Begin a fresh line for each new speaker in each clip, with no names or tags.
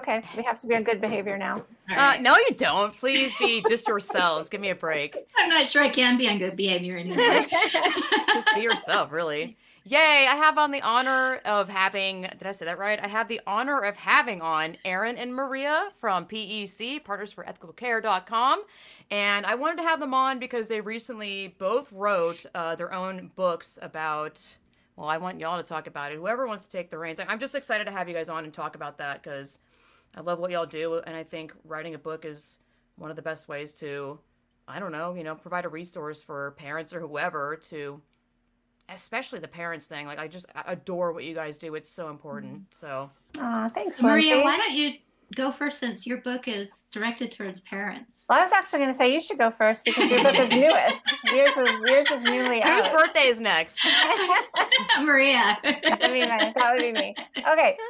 Okay, we have to be on good behavior now.
Uh, no, you don't. Please be just yourselves. Give me a break.
I'm not sure I can be on good behavior anymore.
just be yourself, really. Yay, I have on the honor of having, did I say that right? I have the honor of having on Erin and Maria from PEC, Partners for Ethical Care.com. And I wanted to have them on because they recently both wrote uh, their own books about, well, I want y'all to talk about it. Whoever wants to take the reins. I'm just excited to have you guys on and talk about that because I love what y'all do. And I think writing a book is one of the best ways to, I don't know, you know, provide a resource for parents or whoever to especially the parents thing. Like I just adore what you guys do. It's so important. Mm-hmm. So,
uh, thanks,
Maria.
Lindsay.
Why don't you go first since your book is directed towards parents?
Well, I was actually going to say you should go first because your book is newest. yours is yours is newly
out.
Whose
birthday is next?
Maria.
that would be my, that would be me. Okay.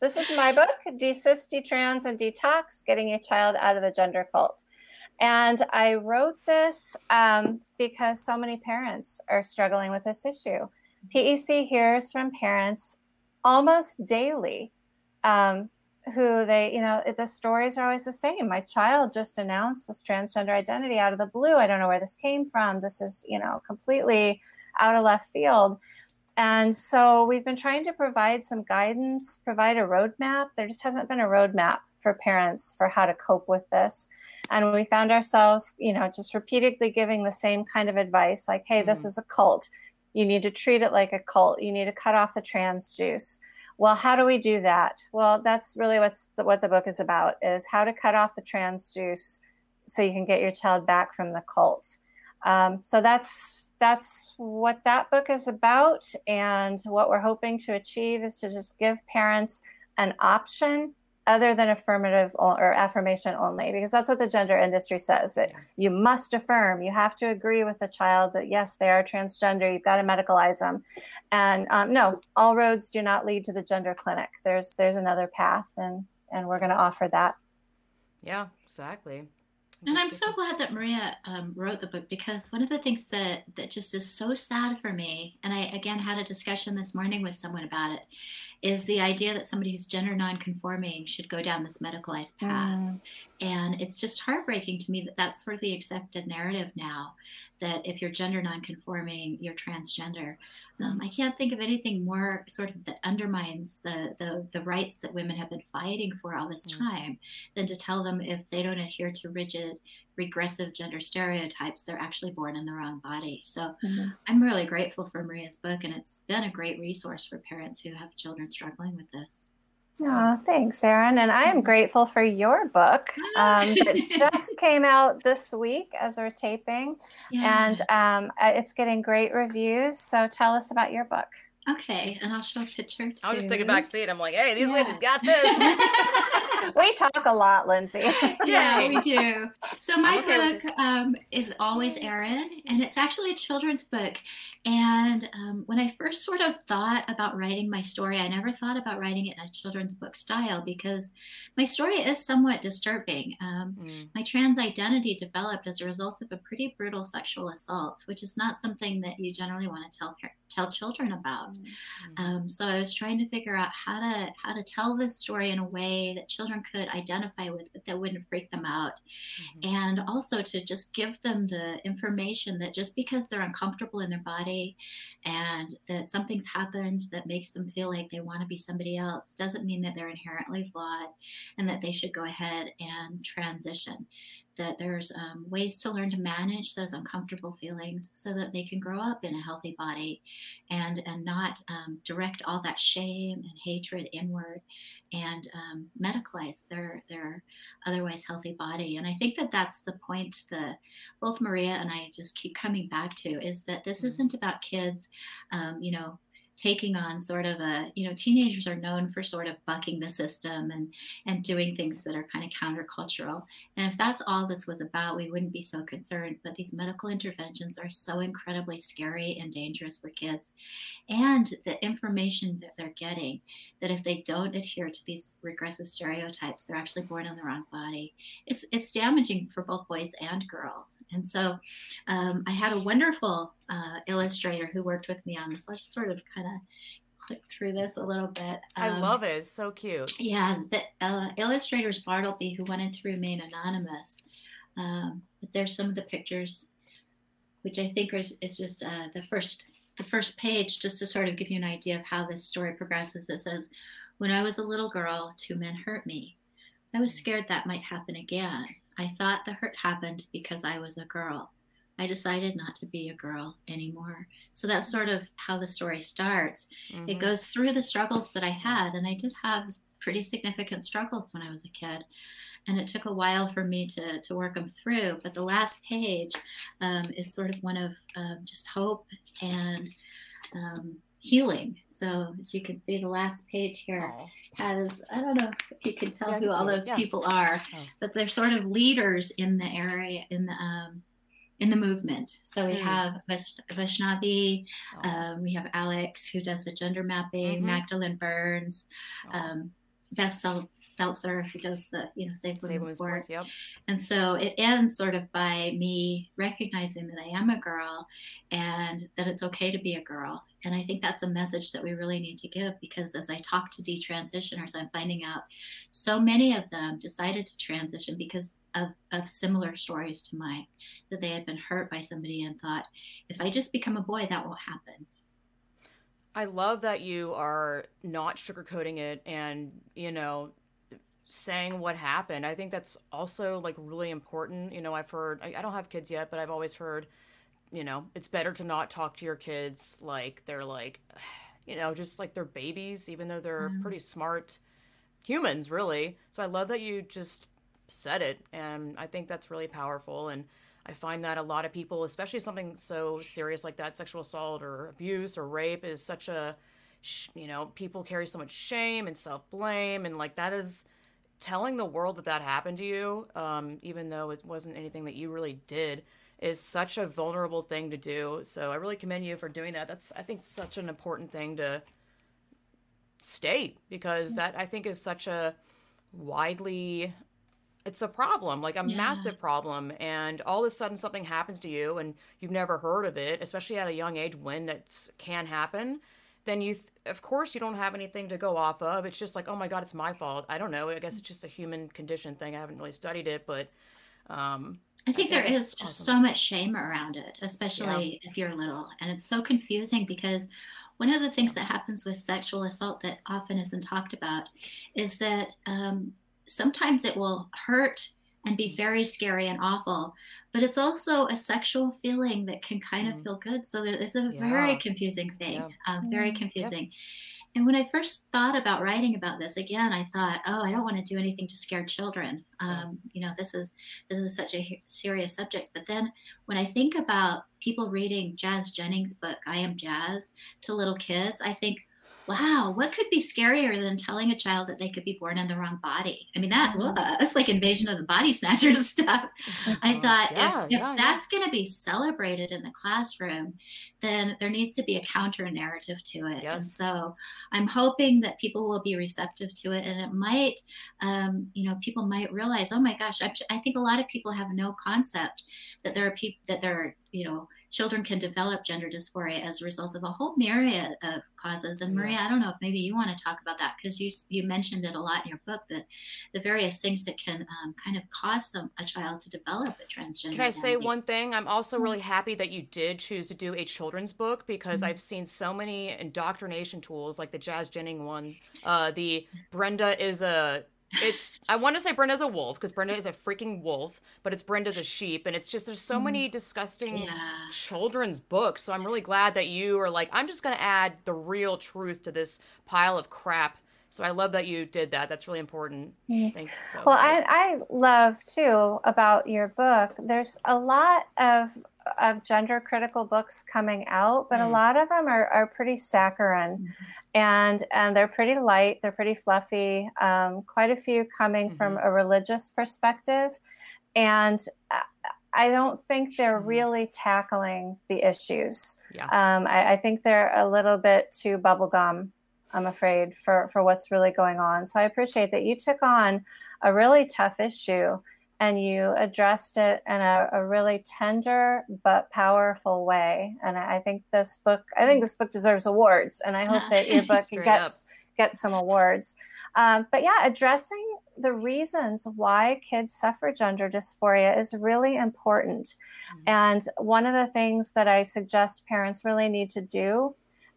This is my book, Desist, Detrans, and Detox Getting a Child Out of the Gender Cult. And I wrote this um, because so many parents are struggling with this issue. PEC hears from parents almost daily um, who they, you know, the stories are always the same. My child just announced this transgender identity out of the blue. I don't know where this came from. This is, you know, completely out of left field. And so we've been trying to provide some guidance, provide a roadmap. There just hasn't been a roadmap for parents for how to cope with this. And we found ourselves, you know, just repeatedly giving the same kind of advice like, hey, mm-hmm. this is a cult. You need to treat it like a cult. You need to cut off the trans juice. Well, how do we do that? Well, that's really what's the, what the book is about is how to cut off the trans juice so you can get your child back from the cult. Um, so that's that's what that book is about, and what we're hoping to achieve is to just give parents an option other than affirmative or affirmation only, because that's what the gender industry says that you must affirm, you have to agree with the child that yes, they are transgender, you've got to medicalize them. And um, no, all roads do not lead to the gender clinic. There's there's another path, and and we're going to offer that.
Yeah, exactly.
And I'm so glad that Maria um, wrote the book because one of the things that that just is so sad for me, and I again had a discussion this morning with someone about it, is the idea that somebody who's gender nonconforming should go down this medicalized path. Mm. And it's just heartbreaking to me that that's sort of the accepted narrative now that if you're gender nonconforming, you're transgender. Um, I can't think of anything more sort of that undermines the, the, the rights that women have been fighting for all this mm. time than to tell them if they don't adhere to rigid, regressive gender stereotypes, they're actually born in the wrong body. So mm-hmm. I'm really grateful for Maria's book, and it's been a great resource for parents who have children struggling with this.
Oh, thanks, Erin. And I am grateful for your book um, that just came out this week as we're taping. Yeah. And um, it's getting great reviews. So tell us about your book.
Okay, and I'll show a picture. Too.
I'll just take a back seat. I'm like, hey, these yeah. ladies got this.
we talk a lot, Lindsay.
yeah, we do. So my okay book um, is always Erin, and it's actually a children's book. And um, when I first sort of thought about writing my story, I never thought about writing it in a children's book style because my story is somewhat disturbing. Um, mm. My trans identity developed as a result of a pretty brutal sexual assault, which is not something that you generally want to tell tell children about. Mm-hmm. Um, so I was trying to figure out how to how to tell this story in a way that children could identify with, but that wouldn't freak them out, mm-hmm. and also to just give them the information that just because they're uncomfortable in their body, and that something's happened that makes them feel like they want to be somebody else, doesn't mean that they're inherently flawed, and that they should go ahead and transition that there's um, ways to learn to manage those uncomfortable feelings so that they can grow up in a healthy body and and not um, direct all that shame and hatred inward and um, medicalize their their otherwise healthy body and i think that that's the point that both maria and i just keep coming back to is that this mm-hmm. isn't about kids um, you know taking on sort of a you know teenagers are known for sort of bucking the system and and doing things that are kind of countercultural. And if that's all this was about we wouldn't be so concerned. But these medical interventions are so incredibly scary and dangerous for kids. And the information that they're getting that if they don't adhere to these regressive stereotypes they're actually born in the wrong body. It's it's damaging for both boys and girls. And so um, i had a wonderful uh, illustrator who worked with me on this. I just sort of kind of click through this a little bit.
Um, I love it. It's so cute.
Yeah, the uh, illustrators Bartleby, who wanted to remain anonymous. Um, but there's some of the pictures, which I think is, is just uh, the first the first page, just to sort of give you an idea of how this story progresses. It says, "When I was a little girl, two men hurt me. I was scared that might happen again. I thought the hurt happened because I was a girl. I decided not to be a girl anymore. So that's sort of how the story starts. Mm-hmm. It goes through the struggles that I had, and I did have pretty significant struggles when I was a kid. And it took a while for me to, to work them through. But the last page um, is sort of one of um, just hope and um, healing. So as you can see, the last page here oh. has, I don't know if you can tell yeah, who all those people are, oh. but they're sort of leaders in the area, in the, um, in the movement. So we mm. have Vaishnavi, oh. um, we have Alex who does the gender mapping, mm-hmm. Magdalen Berns, oh. um, Beth Stelzer who does the you know Save Women's Sports. Yep. And so it ends sort of by me recognizing that I am a girl and that it's okay to be a girl. And I think that's a message that we really need to give because as I talk to detransitioners, I'm finding out so many of them decided to transition because of, of similar stories to mine that they had been hurt by somebody and thought, if I just become a boy, that won't happen.
I love that you are not sugarcoating it and, you know, saying what happened. I think that's also like really important. You know, I've heard, I, I don't have kids yet, but I've always heard, you know, it's better to not talk to your kids like they're like, you know, just like they're babies, even though they're mm. pretty smart humans, really. So I love that you just said it. And I think that's really powerful. And I find that a lot of people, especially something so serious like that, sexual assault or abuse or rape, is such a, you know, people carry so much shame and self blame. And like that is telling the world that that happened to you, um, even though it wasn't anything that you really did, is such a vulnerable thing to do. So I really commend you for doing that. That's, I think, such an important thing to state because that I think is such a widely it's a problem, like a yeah. massive problem. And all of a sudden something happens to you and you've never heard of it, especially at a young age when that can happen. Then you, th- of course, you don't have anything to go off of. It's just like, oh my God, it's my fault. I don't know. I guess it's just a human condition thing. I haven't really studied it, but um,
I think, I think there is just awesome. so much shame around it, especially yeah. if you're little. And it's so confusing because one of the things that happens with sexual assault that often isn't talked about is that um, sometimes it will hurt and be very scary and awful but it's also a sexual feeling that can kind of mm. feel good so it's a yeah. very confusing thing yeah. um, very confusing yep. and when i first thought about writing about this again i thought oh i don't want to do anything to scare children um, you know this is this is such a serious subject but then when i think about people reading jazz jennings book i am jazz to little kids i think wow, what could be scarier than telling a child that they could be born in the wrong body? I mean, that mm-hmm. like invasion of the body snatchers stuff. I uh-huh. thought yeah, if, yeah, if that's yeah. going to be celebrated in the classroom, then there needs to be a counter narrative to it. Yes. And so I'm hoping that people will be receptive to it, and it might, um, you know, people might realize, oh my gosh, I, I think a lot of people have no concept that there are people that there are, you know children can develop gender dysphoria as a result of a whole myriad of causes. And Maria, I don't know if maybe you want to talk about that because you you mentioned it a lot in your book that the various things that can um, kind of cause some a child to develop a transgender.
Can I say one thing? I'm also mm-hmm. really happy that you did choose to do a children's book because mm-hmm. I've seen so many indoctrination tools like the Jazz Jennings ones. Uh, the Brenda is a it's I want to say Brenda's a wolf because Brenda is a freaking wolf, but it's Brenda's a sheep, and it's just there's so many mm. disgusting yeah. children's books. So I'm really glad that you are like I'm just gonna add the real truth to this pile of crap. So I love that you did that. That's really important.
Mm. Thanks. So, well, I, I love too about your book. There's a lot of of gender critical books coming out, but mm. a lot of them are, are pretty saccharine. And and they're pretty light they're pretty fluffy um, quite a few coming mm-hmm. from a religious perspective and i don't think they're really tackling the issues yeah. um, I, I, think they're a little bit too bubblegum i'm afraid for for what's really going on so i appreciate that you took on a really tough issue and you addressed it in a, a really tender but powerful way. And I think this book, I think this book deserves awards, and I hope that your book gets up. gets some awards. Um, but yeah, addressing the reasons why kids suffer gender dysphoria is really important. Mm-hmm. And one of the things that I suggest parents really need to do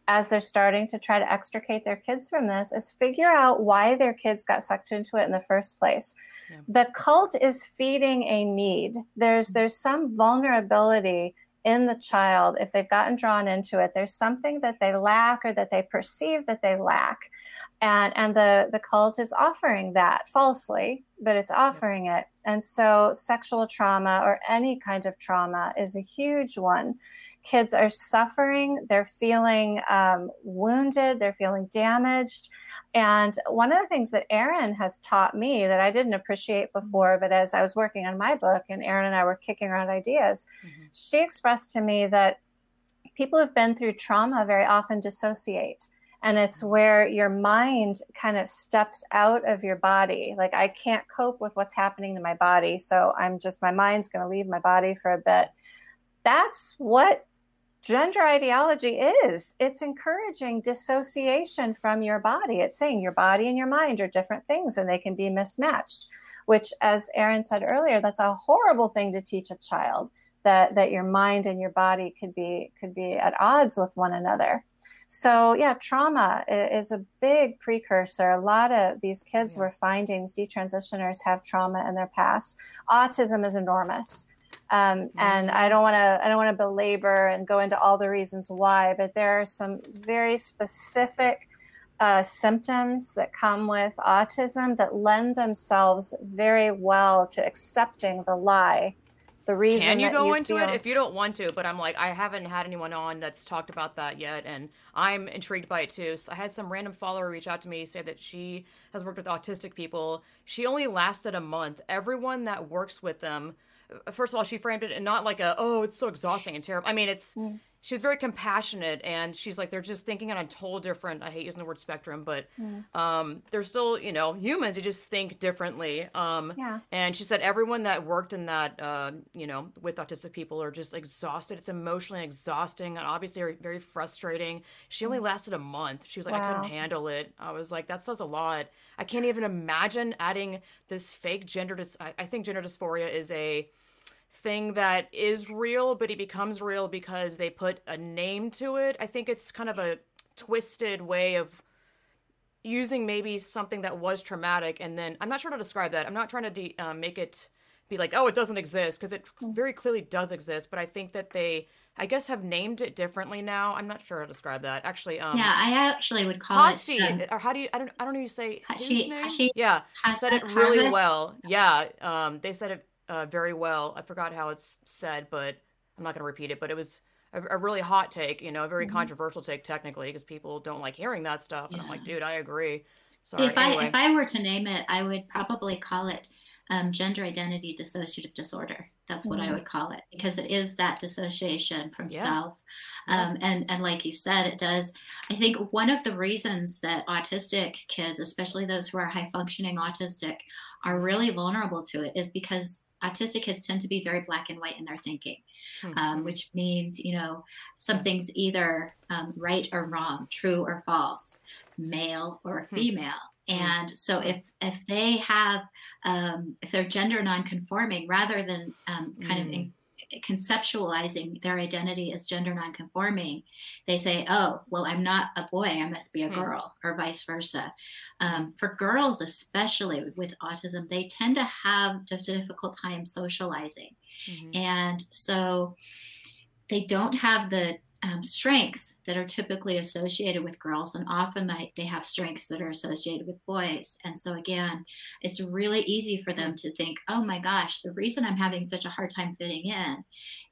as they're starting to try to extricate their kids from this is figure out why their kids got sucked into it in the first place. Yeah. The cult is feeding a need. There's mm-hmm. there's some vulnerability in the child if they've gotten drawn into it. There's something that they lack or that they perceive that they lack and and the the cult is offering that falsely but it's offering it and so sexual trauma or any kind of trauma is a huge one kids are suffering they're feeling um, wounded they're feeling damaged and one of the things that Erin has taught me that I didn't appreciate mm-hmm. before, but as I was working on my book and Erin and I were kicking around ideas, mm-hmm. she expressed to me that people who've been through trauma very often dissociate and it's where your mind kind of steps out of your body. Like i can't cope with what's happening to my body so i'm just my mind's going to leave my body for a bit. That's what gender ideology is. It's encouraging dissociation from your body. It's saying your body and your mind are different things and they can be mismatched which as erin said earlier that's a horrible thing to teach a child that that your mind and your body could be could be at odds with one another so yeah trauma is a big precursor. A lot of these kids yeah. were finding detransitioners have trauma in their past. Autism is enormous. Um, and I don't want to I don't want to belabor and go into all the reasons why, but there are some very specific uh, symptoms that come with autism that lend themselves very well to accepting the lie the reason
can you go
you
into
feel...
it if you don't want to but i'm like i haven't had anyone on that's talked about that yet and i'm intrigued by it too. So i had some random follower reach out to me say that she has worked with autistic people. She only lasted a month. Everyone that works with them uh, first of all she framed it and not like a oh it's so exhausting and terrible i mean it's mm she was very compassionate and she's like they're just thinking on a total different i hate using the word spectrum but mm. um, they're still you know humans who just think differently um, yeah. and she said everyone that worked in that uh, you know with autistic people are just exhausted it's emotionally exhausting and obviously very frustrating she only mm. lasted a month she was like wow. i couldn't handle it i was like that says a lot i can't even imagine adding this fake gender dis- I, I think gender dysphoria is a thing that is real, but he becomes real because they put a name to it. I think it's kind of a twisted way of using maybe something that was traumatic and then I'm not sure how to describe that. I'm not trying to de- uh, make it be like, oh, it doesn't exist because it hmm. very clearly does exist. But I think that they, I guess, have named it differently now. I'm not sure how to describe that. Actually, um,
yeah, I actually would call
Hashi, it. Um, or how do you? I don't. I don't know. You say Hashi. His name? Hashi yeah, said it really well. Yeah, um, they said it uh, very well. I forgot how it's said, but I'm not going to repeat it. But it was a, a, really hot take, you know, a very mm-hmm. controversial take technically, because people don't like hearing that stuff. Yeah. And I'm like, dude, I agree.
Sorry. If anyway. I if I were to name it, I would probably call it um, gender identity dissociative disorder. That's what mm-hmm. I would call it because it is that dissociation from yeah. self. Um, yeah. And and like you said, it does. I think one of the reasons that autistic kids, especially those who are high functioning autistic, are really vulnerable to it is because autistic kids tend to be very black and white in their thinking, mm-hmm. um, which means, you know, something's either um, right or wrong, true or false, male or hmm. female. Mm-hmm. And so if if they have um, if they're gender nonconforming, rather than um, kind mm. of in, conceptualizing their identity as gender nonconforming, they say, "Oh, well, I'm not a boy; I must be a hmm. girl," or vice versa. Um, for girls, especially with autism, they tend to have a difficult time socializing, mm-hmm. and so they don't have the um, strengths that are typically associated with girls, and often they, they have strengths that are associated with boys. And so, again, it's really easy for them to think, oh my gosh, the reason I'm having such a hard time fitting in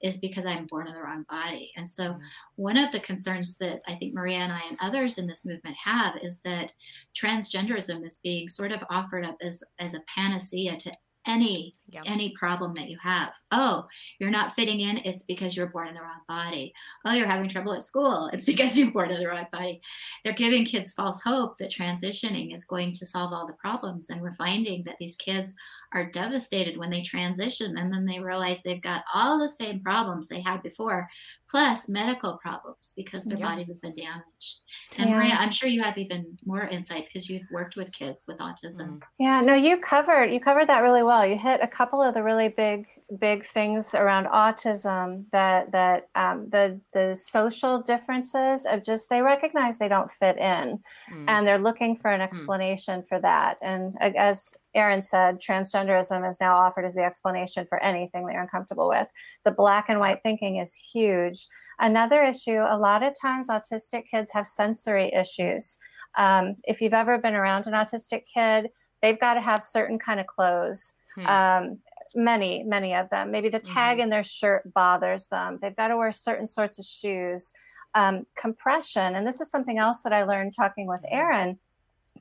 is because I'm born in the wrong body. And so, mm-hmm. one of the concerns that I think Maria and I and others in this movement have is that transgenderism is being sort of offered up as, as a panacea to any yeah. any problem that you have. Oh, you're not fitting in, it's because you're born in the wrong body. Oh, you're having trouble at school, it's because you're born in the wrong body. They're giving kids false hope that transitioning is going to solve all the problems. And we're finding that these kids are devastated when they transition and then they realize they've got all the same problems they had before, plus medical problems because their yeah. bodies have been damaged. And yeah. Maria, I'm sure you have even more insights because you've worked with kids with autism.
Yeah, no, you covered you covered that really well. You hit a couple of the really big big things around autism that that um, the the social differences of just they recognize they don't fit in mm. and they're looking for an hmm. explanation mm. for that and as Erin said transgenderism is now offered as the explanation for anything that you're uncomfortable with the black and white thinking is huge another issue a lot of times autistic kids have sensory issues um, if you've ever been around an autistic kid they've got to have certain kind of clothes Hmm. Um, many, many of them. Maybe the tag mm-hmm. in their shirt bothers them. They've got to wear certain sorts of shoes. Um, compression, and this is something else that I learned talking with mm-hmm. Erin.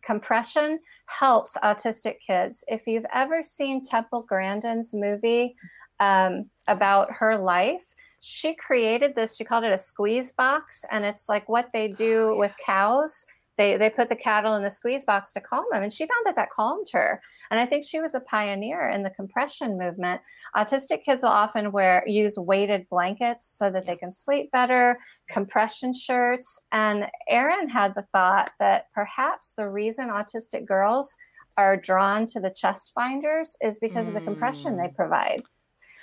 Compression helps autistic kids. If you've ever seen Temple Grandin's movie um, about her life, she created this. She called it a squeeze box, and it's like what they do oh, yeah. with cows they they put the cattle in the squeeze box to calm them and she found that that calmed her and i think she was a pioneer in the compression movement autistic kids will often wear use weighted blankets so that they can sleep better compression shirts and erin had the thought that perhaps the reason autistic girls are drawn to the chest binders is because mm. of the compression they mm. provide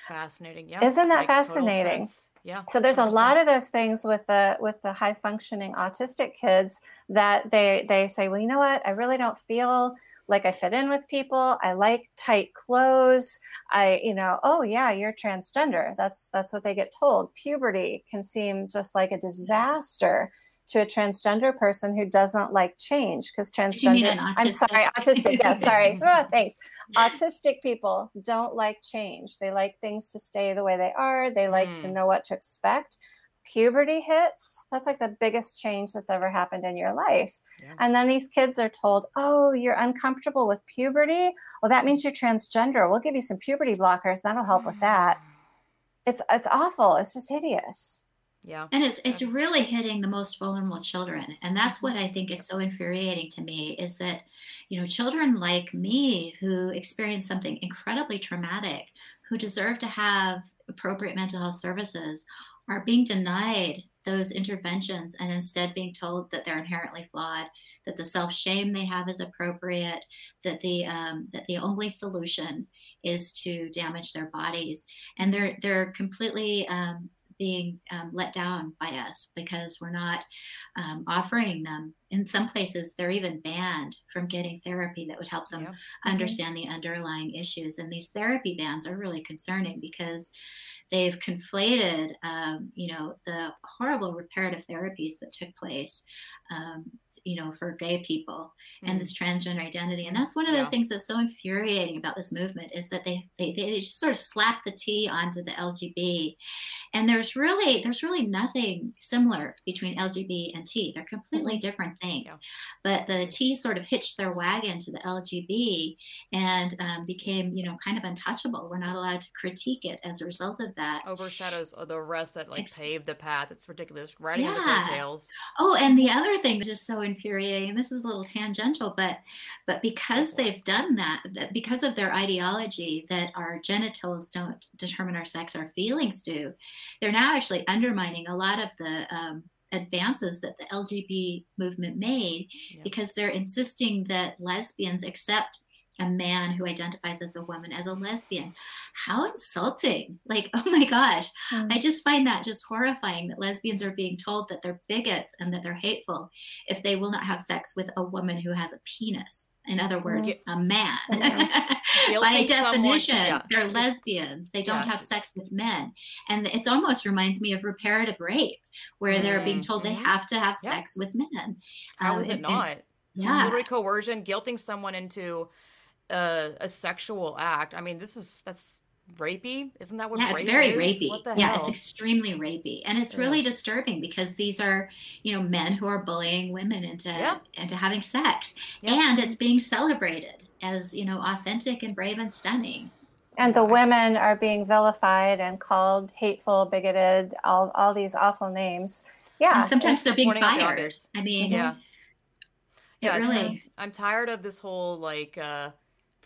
fascinating yeah
isn't that fascinating
yeah.
So there's 100%. a lot of those things with the with the high functioning autistic kids that they they say, well, you know what? I really don't feel like I fit in with people. I like tight clothes. I, you know, oh yeah, you're transgender. That's that's what they get told. Puberty can seem just like a disaster to a transgender person who doesn't like change because transgender i'm sorry autistic yeah sorry. Oh, thanks. Autistic people don't like change. They like things to stay the way they are. They like mm. to know what to expect. Puberty hits. That's like the biggest change that's ever happened in your life. Yeah. and then these kids are told oh you're uncomfortable with puberty? Well that means you're transgender. We'll give you some puberty blockers. That'll help with that. Mm. it's it's awful. It's just hideous
yeah.
And it's it's really hitting the most vulnerable children. And that's what I think is so infuriating to me is that, you know, children like me who experience something incredibly traumatic, who deserve to have appropriate mental health services, are being denied those interventions and instead being told that they're inherently flawed, that the self shame they have is appropriate, that the um, that the only solution is to damage their bodies, and they're they're completely um, being um, let down by us because we're not um, offering them. In some places, they're even banned from getting therapy that would help them yeah. Mm-hmm. understand mm-hmm. the underlying issues. And these therapy bans are really concerning because they've conflated, um, you know, the horrible reparative therapies that took place, um, you know, for gay people mm. and this transgender identity. And that's one of the things that's so infuriating about this movement is that they, they, they just sort of slap the T onto the LGB. And there's really, there's really nothing similar between LGB and T. They're completely mm-hmm. different things. Yeah. But the T sort of hitched their wagon to the LGB and um, became, you know, kind of untouchable. We're not allowed to critique it as a result of that
overshadows the rest that like paved the path. It's ridiculous. Riding yeah. the coattails.
Oh, and the other thing that's just so infuriating, and this is a little tangential, but but because they've done that, that because of their ideology that our genitals don't determine our sex, our feelings do, they're now actually undermining a lot of the um, advances that the LGBT movement made yeah. because they're insisting that lesbians accept a man who identifies as a woman as a lesbian. How insulting. Like, oh my gosh. Mm. I just find that just horrifying that lesbians are being told that they're bigots and that they're hateful if they will not have sex with a woman who has a penis. In other words, a man. By definition, yeah. they're lesbians. They don't yeah. have sex with men. And it almost reminds me of reparative rape, where mm. they're being told mm-hmm. they have to have sex with men.
How um, is it and, not? And,
yeah.
Literally coercion, guilting someone into a, a sexual act. I mean, this is that's rapey. Isn't that what?
Yeah, it's very
is?
rapey.
What the
yeah,
hell?
it's extremely rapey, and it's really disturbing because these are, you know, men who are bullying women into
Yeah.
into having sex,
Yeah.
and it's being celebrated as you know authentic and brave and stunning.
And the women are being vilified and called hateful, bigoted, all, all these awful names. Yeah.
And sometimes they're being
pointing the
fired. I mean,
yeah.
it
Yeah, it's-
really.
I'm tired of this whole like uh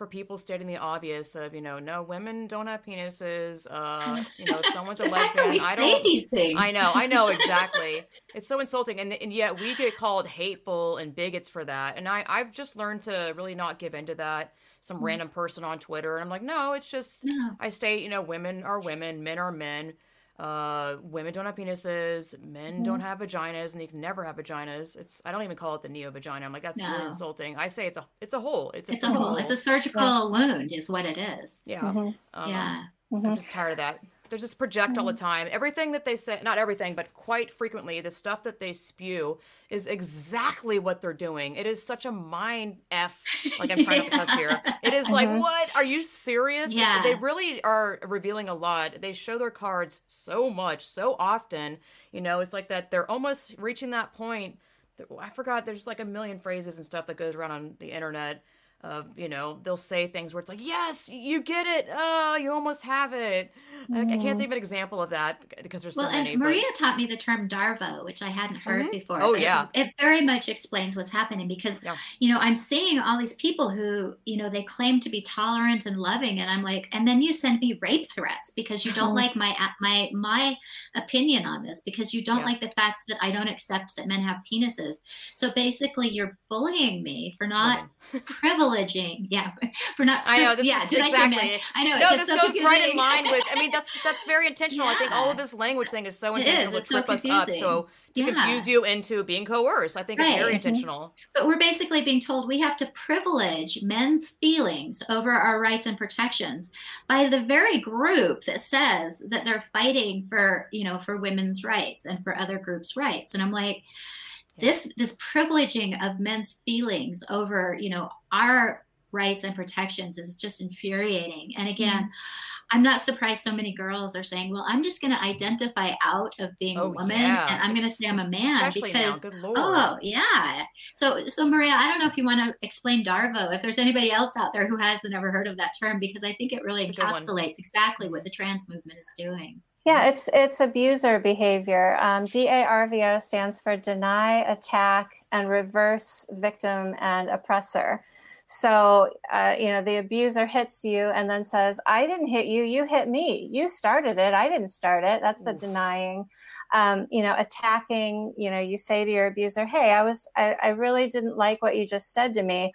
for people stating the obvious of you know no women don't have penises uh you know if someone's a lesbian I don't
these things.
I know I know exactly it's so insulting and and yet we get called hateful and bigots for that and I I've just learned to really not give into that some
Mm.
random person on Twitter and I'm like no it's just
No.
I state you know women are women men are men uh women don't have penises men
Mm-hmm.
don't have vaginas and they can never have vaginas. It's i don't even call it the neo vagina. I'm like that's really insulting. I say it's a it's a hole. It's a,
It's a hole. It's a surgical wound, is what it is.
yeah.
Mhm,
um,
yeah.
i'm just tired of that they just project all the time. Everything that they say not everything but quite frequently the stuff that they spew is exactly what they're doing. It is such a mind f like i'm trying not to cuss here. It is like
Mhm.
what? Are you serious?
Yeah.
they really are revealing a lot. They show their cards so much so often. You know it's like that they're almost reaching that point that- i forgot there's like a million phrases and stuff that goes around on the internet of you know they'll say things where it's like yes you get it. Oh you almost have it I, I can't think of an example of that because there's so
Well,
many
and
but-
Maria taught me the term darvo, which I hadn't heard
Mhm.
before.
Oh,
but it-
yeah.
It, very much explains what's happening because,
Yeah.
you know, I'm seeing all these people who, you know, they claim to be tolerant and loving, and I'm like, and then you send me rape threats because you don't like my my my opinion on this because you don't
Yeah.
like the fact that I don't accept that men have penises. So basically, you're bullying me for not privileging, yeah, for not.
I know this
yeah,
is
I
exactly
men? I know.
no this
so
goes right in line with i mean that's that's very intentional. I think all of this language thing is so
It is,
intentional to
it's so
trip us up so to
Yeah.
confuse you into being coerced i think it's very intentional.
But we're basically being told we have to privilege men's feelings over our rights and protections by the very group that says that they're fighting for, you know, for women's rights and for other groups' rights. And I'm like, this this privileging of men's feelings over, you know, our rights and protections is just infuriating. And again, I'm not surprised so many girls are saying, "Well, I'm just going to identify out of being a
oh
woman
yeah
and I'm going to say I'm a man
especially now
because
good lord
Oh yeah. So so Maria, I don't know if you want to explain Darvo. If there's anybody else out there who hasn't ever heard of that term, because I think it really
It's a good one.
encapsulates exactly what the trans movement is doing.
Yeah, it's it's abuser behavior. Um, DARVO stands for deny, attack, and reverse victim and oppressor. So uh, you know the abuser hits you and then says, "I didn't hit you. You hit me. You started it. I didn't start it." That's the
Oof.
denying. Um, you know, attacking. You know, you say to your abuser, "Hey, I was I, I really didn't like what you just said to me."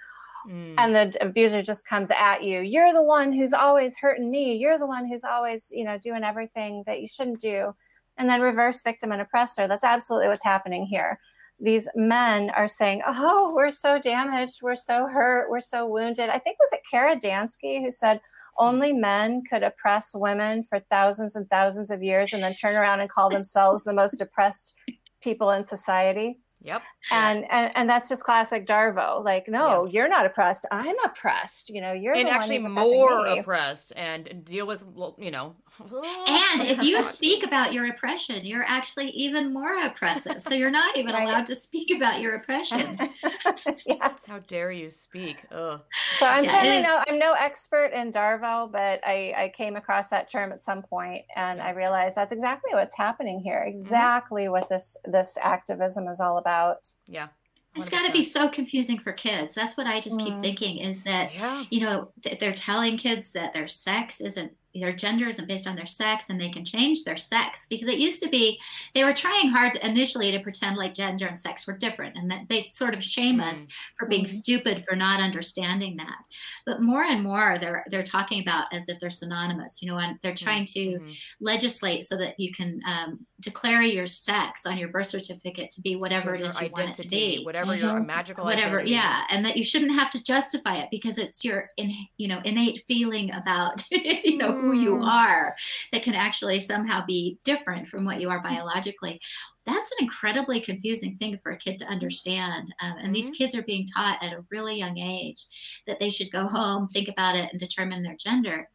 Mm.
and the abuser just comes at you you're the one who's always hurting me you're the one who's always you know doing everything that you shouldn't do and then reverse victim and oppressor that's absolutely what's happening here these men are saying oh we're so damaged we're so hurt we're so wounded i think was it kara dansky who said only men could oppress women for thousands and thousands of years and then turn around and call themselves the most oppressed people in society
yep
and, and and that's just classic Darvo. Like, no, you're not oppressed. I'm oppressed. You know, you're
and actually more
me.
oppressed and deal with you know
And if you
God.
speak about your oppression, you're actually even more oppressive. So you're not even
Right.
allowed to speak about your oppression.
yeah.
how dare you speak Ugh.
So I'm
Yeah,
certainly no, I'm no expert in Darvo, but I, I came across that term at some point, and I realized that's exactly what's happening here.
Mm-hmm.
Exactly what this this activism is all about.
yeah
It's got to be so confusing for kids. That's what I just keep
Mm.
thinking is that
yeah
you know th- they're telling kids that their sex isn't their gender isn't based on their sex and they can change their sex because it used to be they were trying hard initially to pretend like gender and sex were different and that they sort of shame us
Mm.
for being
Mhm.
stupid for not understanding that but more and more they're they're talking about as if they're synonymous you know and they're trying to
Mhm.
legislate so that you can um, declare your sex on your birth certificate to be whatever it is you want it to be
whatever your
Mhm.
magical
whatever
identity.
yeah and that you shouldn't have to justify it because it's your in, you know innate feeling about you know who you
Mm.
are that can actually somehow be different from what you are biologically that's an incredibly confusing thing for a kid to understand um, and these
Mhm.
kids are being taught at a really young age that they should go home think about it and determine their gender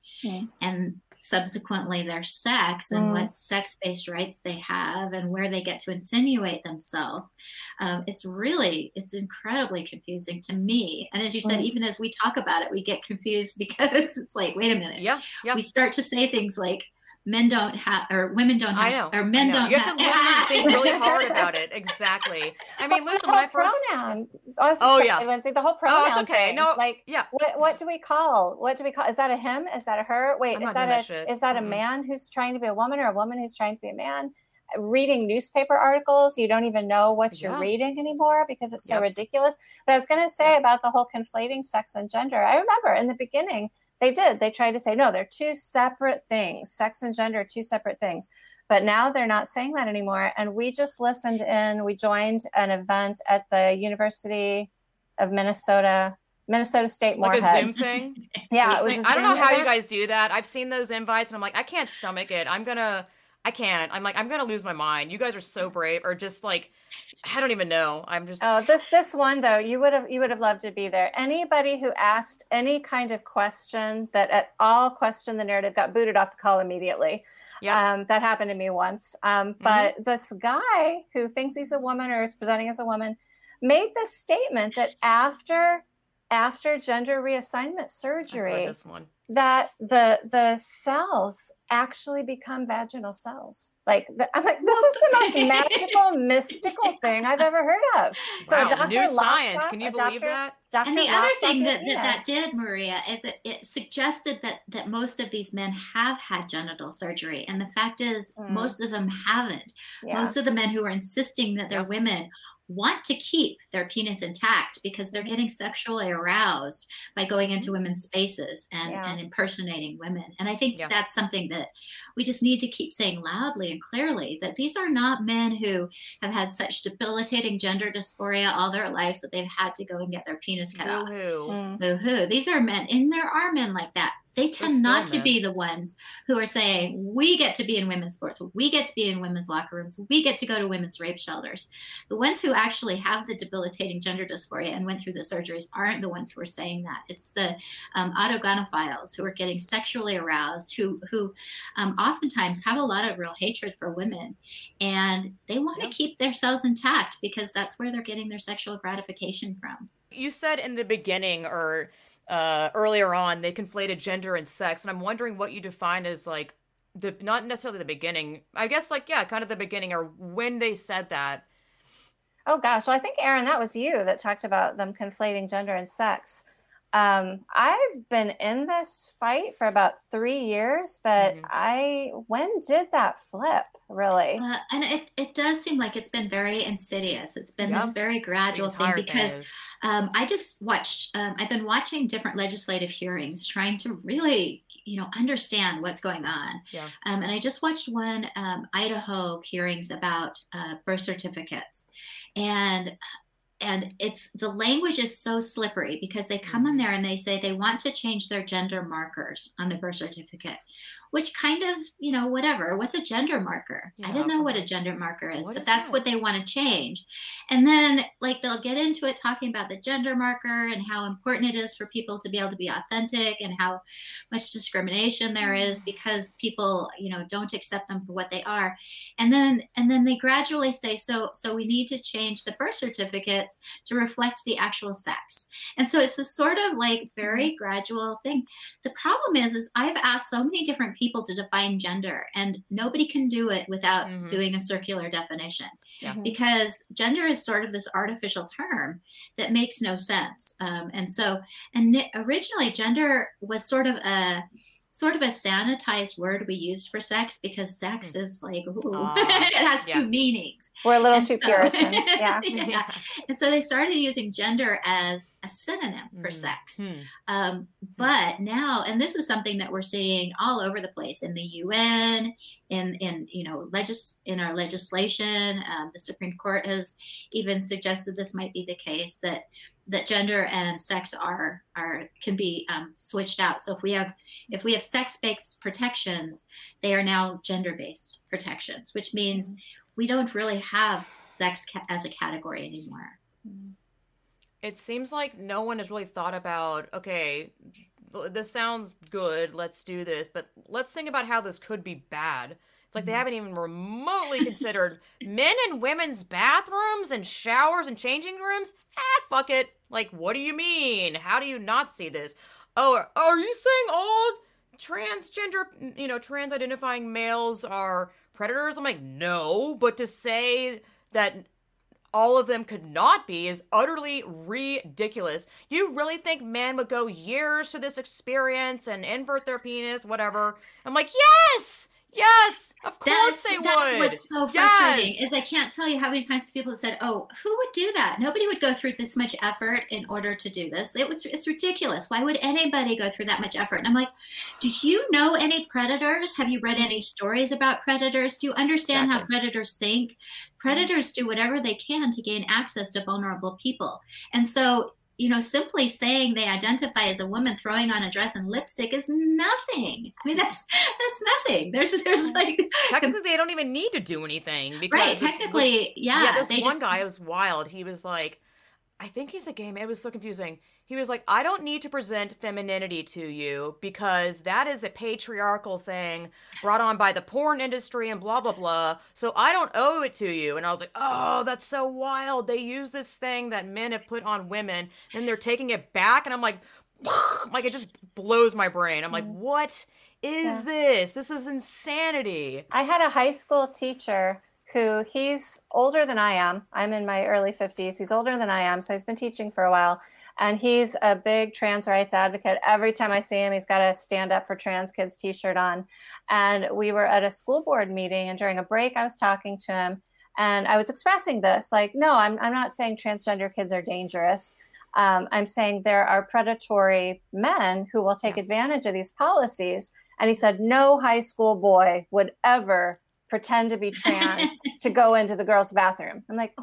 and subsequently their sex and mm. what sex based rights they have and where they get to insinuate themselves. Um, it's really, it's incredibly confusing to me. And as you said, mm. even as we talk about it, we get confused because it's like, wait a minute.
Yeah. yeah.
We start to say things like, men don't have or women don't have
I know,
or men don't
you have, have to literally think really hard about it. Exactly. I mean listen when i first
pronoun. Oh yeah. Lindsay, the whole pronoun
oh it's okay.
thing.
no
like
yeah.
what, what do we call what do we call is that a him? Is that a her? Wait is that a that is that a mm-hmm. man who's trying to be a woman or a woman who's trying to be a man? Reading newspaper articles you don't even know what you're reading anymore because it's so yep. ridiculous. But i was going to say about the whole conflating sex and gender. I remember in the beginning they did. They tried to say, no, they're two separate things. Sex and gender are two separate things. But now they're not saying that anymore. And we just listened in. We joined an event at the University of Minnesota, Minnesota State
Moorhead. Like a Zoom thing?
yeah. It was
I don't know how event. you guys do that. I've seen those invites and I'm like, I can't stomach it. I'm going to I can't. I'm like, I'm gonna lose my mind. You guys are so brave, or just like, I don't even know. I'm just.
Oh, this this one though, you would have you would have loved to be there. Anybody who asked any kind of question that at all questioned the narrative got booted off the call immediately. Yeah, um, that happened to me once. Um, mm-hmm. but mm-hmm. this guy who thinks he's a woman or is presenting as a woman made this statement that after after gender reassignment surgery,
this one
that the the cells actually become vaginal cells. Like the, I'm like, this is the most magical, mystical thing I've ever heard of.
So wow, Dr. New science. Can you believe that?
Dr. And the other thing that, that that did, Maria, is it, it suggested that that most of these men have had genital surgery, and the fact is, mm. most of them haven't. Yeah. Most of the men who are insisting that they're women want to keep their penis intact because they're getting sexually aroused by going into women's spaces and, yeah. and impersonating women. And I think yeah. that's something that we just need to keep saying loudly and clearly that these are not men who have had such debilitating gender dysphoria all their lives that they've had to go and get their penis cut
Boo-hoo.
off. Mm. Boo-hoo. These are men, and there are men like that they tend not to be the ones who are saying we get to be in women's sports. We get to be in women's locker rooms. We get to go to women's rape shelters. The ones who actually have the debilitating gender dysphoria and went through the surgeries aren't the ones who are saying that. It's the um, autogynephiles who are getting sexually aroused who who um, oftentimes have a lot of real hatred for women and they want to yep. keep their cells intact because that's where they're getting their sexual gratification from.
You said in the beginning or uh, earlier on, they conflated gender and sex, and I'm wondering what you define as like the not necessarily the beginning. I guess like yeah, kind of the beginning or when they said that.
Oh gosh, well I think Erin, that was you that talked about them conflating gender and sex. Um, I've been in this fight for about three years, but mm-hmm. I when did that flip really?
Uh, and it, it does seem like it's been very insidious. It's been yep. this very gradual thing because um, I just watched. Um, I've been watching different legislative hearings, trying to really you know understand what's going on.
Yeah.
Um, and I just watched one um, Idaho hearings about uh, birth certificates, and and it's the language is so slippery because they come in mm-hmm. there and they say they want to change their gender markers on the birth certificate which kind of, you know, whatever. What's a gender marker? Yeah, I don't know what a gender marker is, what but is that's that? what they want to change. And then, like, they'll get into it talking about the gender marker and how important it is for people to be able to be authentic and how much discrimination there is mm. because people, you know, don't accept them for what they are. And then, and then they gradually say, so, so we need to change the birth certificates to reflect the actual sex. And so it's this sort of like very mm-hmm. gradual thing. The problem is, is I've asked so many different people to define gender, and nobody can do it without mm-hmm. doing a circular definition. Yeah. Because gender is sort of this artificial term that makes no sense. Um, and so, and originally, gender was sort of a sort of a sanitized word we used for sex because sex hmm. is like ooh, uh, it has yeah. two meanings.
We're a little and too so, Puritan. Yeah. yeah.
And so they started using gender as a synonym mm. for sex. Mm. Um, hmm. but now, and this is something that we're seeing all over the place in the UN, in in you know legis in our legislation. Um, the Supreme Court has even suggested this might be the case that that gender and sex are are can be um, switched out. So if we have if we have sex based protections, they are now gender based protections, which means mm-hmm. we don't really have sex ca- as a category anymore.
It seems like no one has really thought about okay, this sounds good. Let's do this, but let's think about how this could be bad. It's like they haven't even remotely considered men and women's bathrooms and showers and changing rooms. Ah, fuck it. Like, what do you mean? How do you not see this? Oh, are you saying all transgender, you know, trans identifying males are predators? I'm like, no, but to say that all of them could not be is utterly ridiculous. You really think men would go years to this experience and invert their penis, whatever? I'm like, yes! Yes, of course that's, they
that's
would.
What's so frustrating yes. is I can't tell you how many times people have said, "Oh, who would do that? Nobody would go through this much effort in order to do this. It was it's ridiculous. Why would anybody go through that much effort?" And I'm like, "Do you know any predators? Have you read any mm-hmm. stories about predators? Do you understand exactly. how predators think? Mm-hmm. Predators do whatever they can to gain access to vulnerable people, and so you know, simply saying they identify as a woman throwing on a dress and lipstick is nothing. I mean, that's that's nothing. There's there's mm. like
technically they don't even need to do anything
because right. Technically, this, yeah.
Yeah, this one just, guy was wild. He was like, I think he's a gay man. It was so confusing. He was like, I don't need to present femininity to you because that is a patriarchal thing brought on by the porn industry and blah, blah, blah. So I don't owe it to you. And I was like, oh, that's so wild. They use this thing that men have put on women and they're taking it back. And I'm like, like, it just blows my brain. I'm like, mm. what is yeah. this? This is insanity.
I had a high school teacher who he's older than I am. I'm in my early 50s. He's older than I am. So he's been teaching for a while. And he's a big trans rights advocate. Every time I see him, he's got a stand up for trans kids t shirt on. And we were at a school board meeting, and during a break, I was talking to him and I was expressing this like, no, I'm, I'm not saying transgender kids are dangerous. Um, I'm saying there are predatory men who will take advantage of these policies. And he said, no high school boy would ever pretend to be trans to go into the girls' bathroom. I'm like,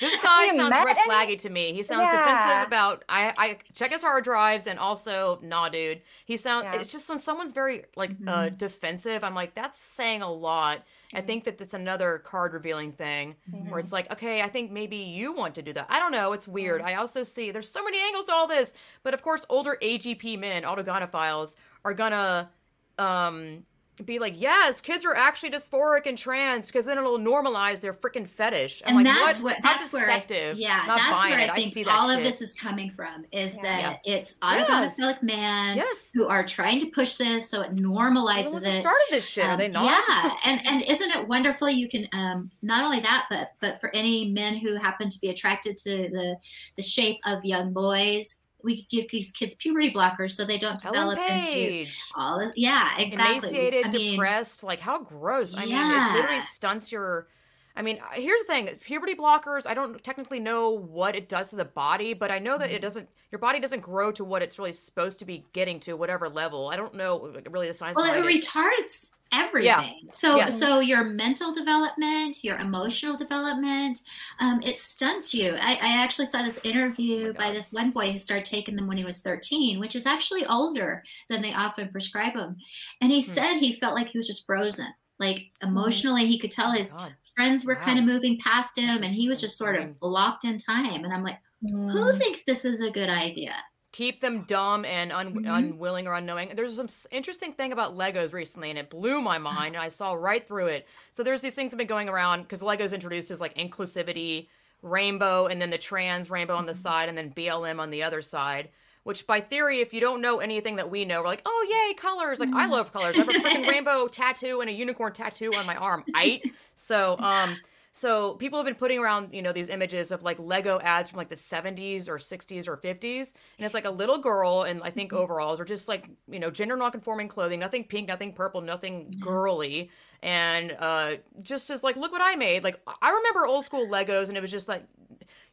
this guy sounds red any? flaggy to me. He sounds yeah. defensive about I I check his hard drives and also nah dude. He sounds yeah. it's just when someone's very like uh, mm-hmm. uh defensive, I'm like that's saying a lot. Mm-hmm. I think that that's another card revealing thing mm-hmm. where it's like, okay, I think maybe you want to do that. I don't know, it's weird. I also see there's so many angles to all this, but of course older AGP men, autogynephiles are gonna um be like, yes, kids are actually dysphoric and trans because then it'll normalize their freaking fetish. I'm
and
like,
that's
what,
what that's where I, yeah, Not that's where I think I all shit. of this is coming from is yeah. that yeah. it's autogynephilic yes. men
yes.
who are trying to push this so it normalizes it.
Started this shit, um, are they not?
Yeah, and and isn't it wonderful? You can um, not only that, but but for any men who happen to be attracted to the the shape of young boys we give these kids puberty blockers so they don't develop into all of yeah exactly
emaciated I mean, depressed like how gross i yeah. mean it literally stunts your I mean, uh, here's the thing: puberty blockers. I don't technically know what it does to the body, but I know that it mm-hmm. doesn't. Your body doesn't grow to what it's really supposed to be getting to, whatever level. I don't know really the science.
Well, it, it retards everything. Yeah. So yes. so your mental development, your emotional development, um, it stunts you. I, I, actually saw this interview oh by this one boy who started taking them when he was 13, which is actually older than they often prescribe them. And he hmm. said he felt like he was just frozen. Like emotionally, he could tell oh his God. friends were wow. kind of moving past him, That's and he was just sort of blocked in time. And I'm like, who hmm. thinks this is a good idea?
Keep them dumb and un- mm-hmm. unwilling or unknowing. There's some interesting thing about Legos recently, and it blew my mind, and I saw right through it. So there's these things have been going around because Legos introduced as like inclusivity, rainbow, and then the trans rainbow on the mm-hmm. side, and then BLM on the other side. Which, by theory, if you don't know anything that we know, we're like, oh yay, colors! Like I mm-hmm. love colors. I have a freaking rainbow tattoo and a unicorn tattoo on my arm. Right? So, um. So people have been putting around, you know, these images of like Lego ads from like the 70s or 60s or 50s, and it's like a little girl in I think mm-hmm. overalls or just like you know gender non-conforming clothing, nothing pink, nothing purple, nothing mm-hmm. girly, and uh just as like look what I made. Like I remember old school Legos, and it was just like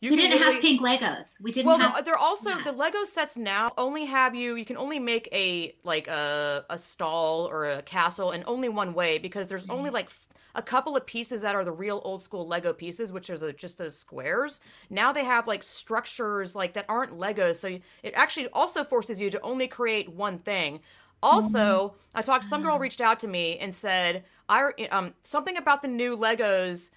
you we didn't have pink Legos. We didn't.
Well,
have,
they're also yeah. the Lego sets now only have you. You can only make a like a a stall or a castle in only one way because there's mm-hmm. only like a couple of pieces that are the real old school Lego pieces, which are just those squares. Now they have like structures like that aren't Legos, so it actually also forces you to only create one thing. Also, mm-hmm. I talked. Some girl reached out to me and said, "I um something about the new Legos."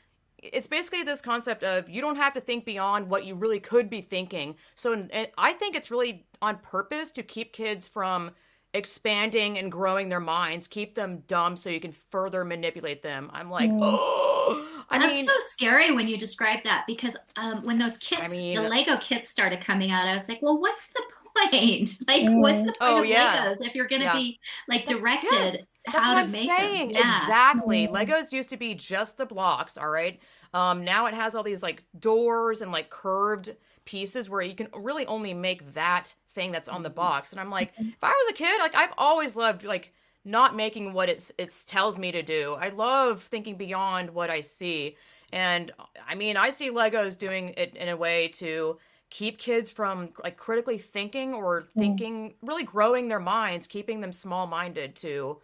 It's basically this concept of you don't have to think beyond what you really could be thinking. So I think it's really on purpose to keep kids from expanding and growing their minds, keep them dumb so you can further manipulate them. I'm like, mm. oh,
I That's mean, so scary when you describe that because um, when those kits, I mean, the Lego kits started coming out, I was like, well, what's the point? Like, mm. what's the point oh, of yeah. Legos if you're going to yeah. be like directed? Yes.
That's what I'm saying. Yeah. Exactly. Mm. Legos used to be just the blocks, all right? Um, now it has all these like doors and like curved pieces where you can really only make that thing that's on the mm-hmm. box. And I'm like, mm-hmm. if I was a kid, like I've always loved like not making what it's it tells me to do. I love thinking beyond what I see. And I mean, I see Legos doing it in a way to keep kids from like critically thinking or mm. thinking really growing their minds, keeping them small-minded to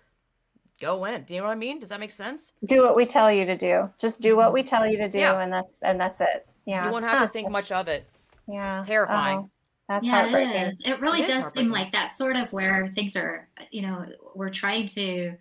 go in. Do you know what I mean? Does that make sense?
Do what we tell you to do. Just do what we mm-hmm. tell you to do yeah. and that's and that's it. Yeah.
You won't have huh. to think much of it.
Yeah.
Terrifying.
Oh, that's yeah, heartbreaking. It, is.
it really it does seem like that's sort of where things are, you know, we're trying to,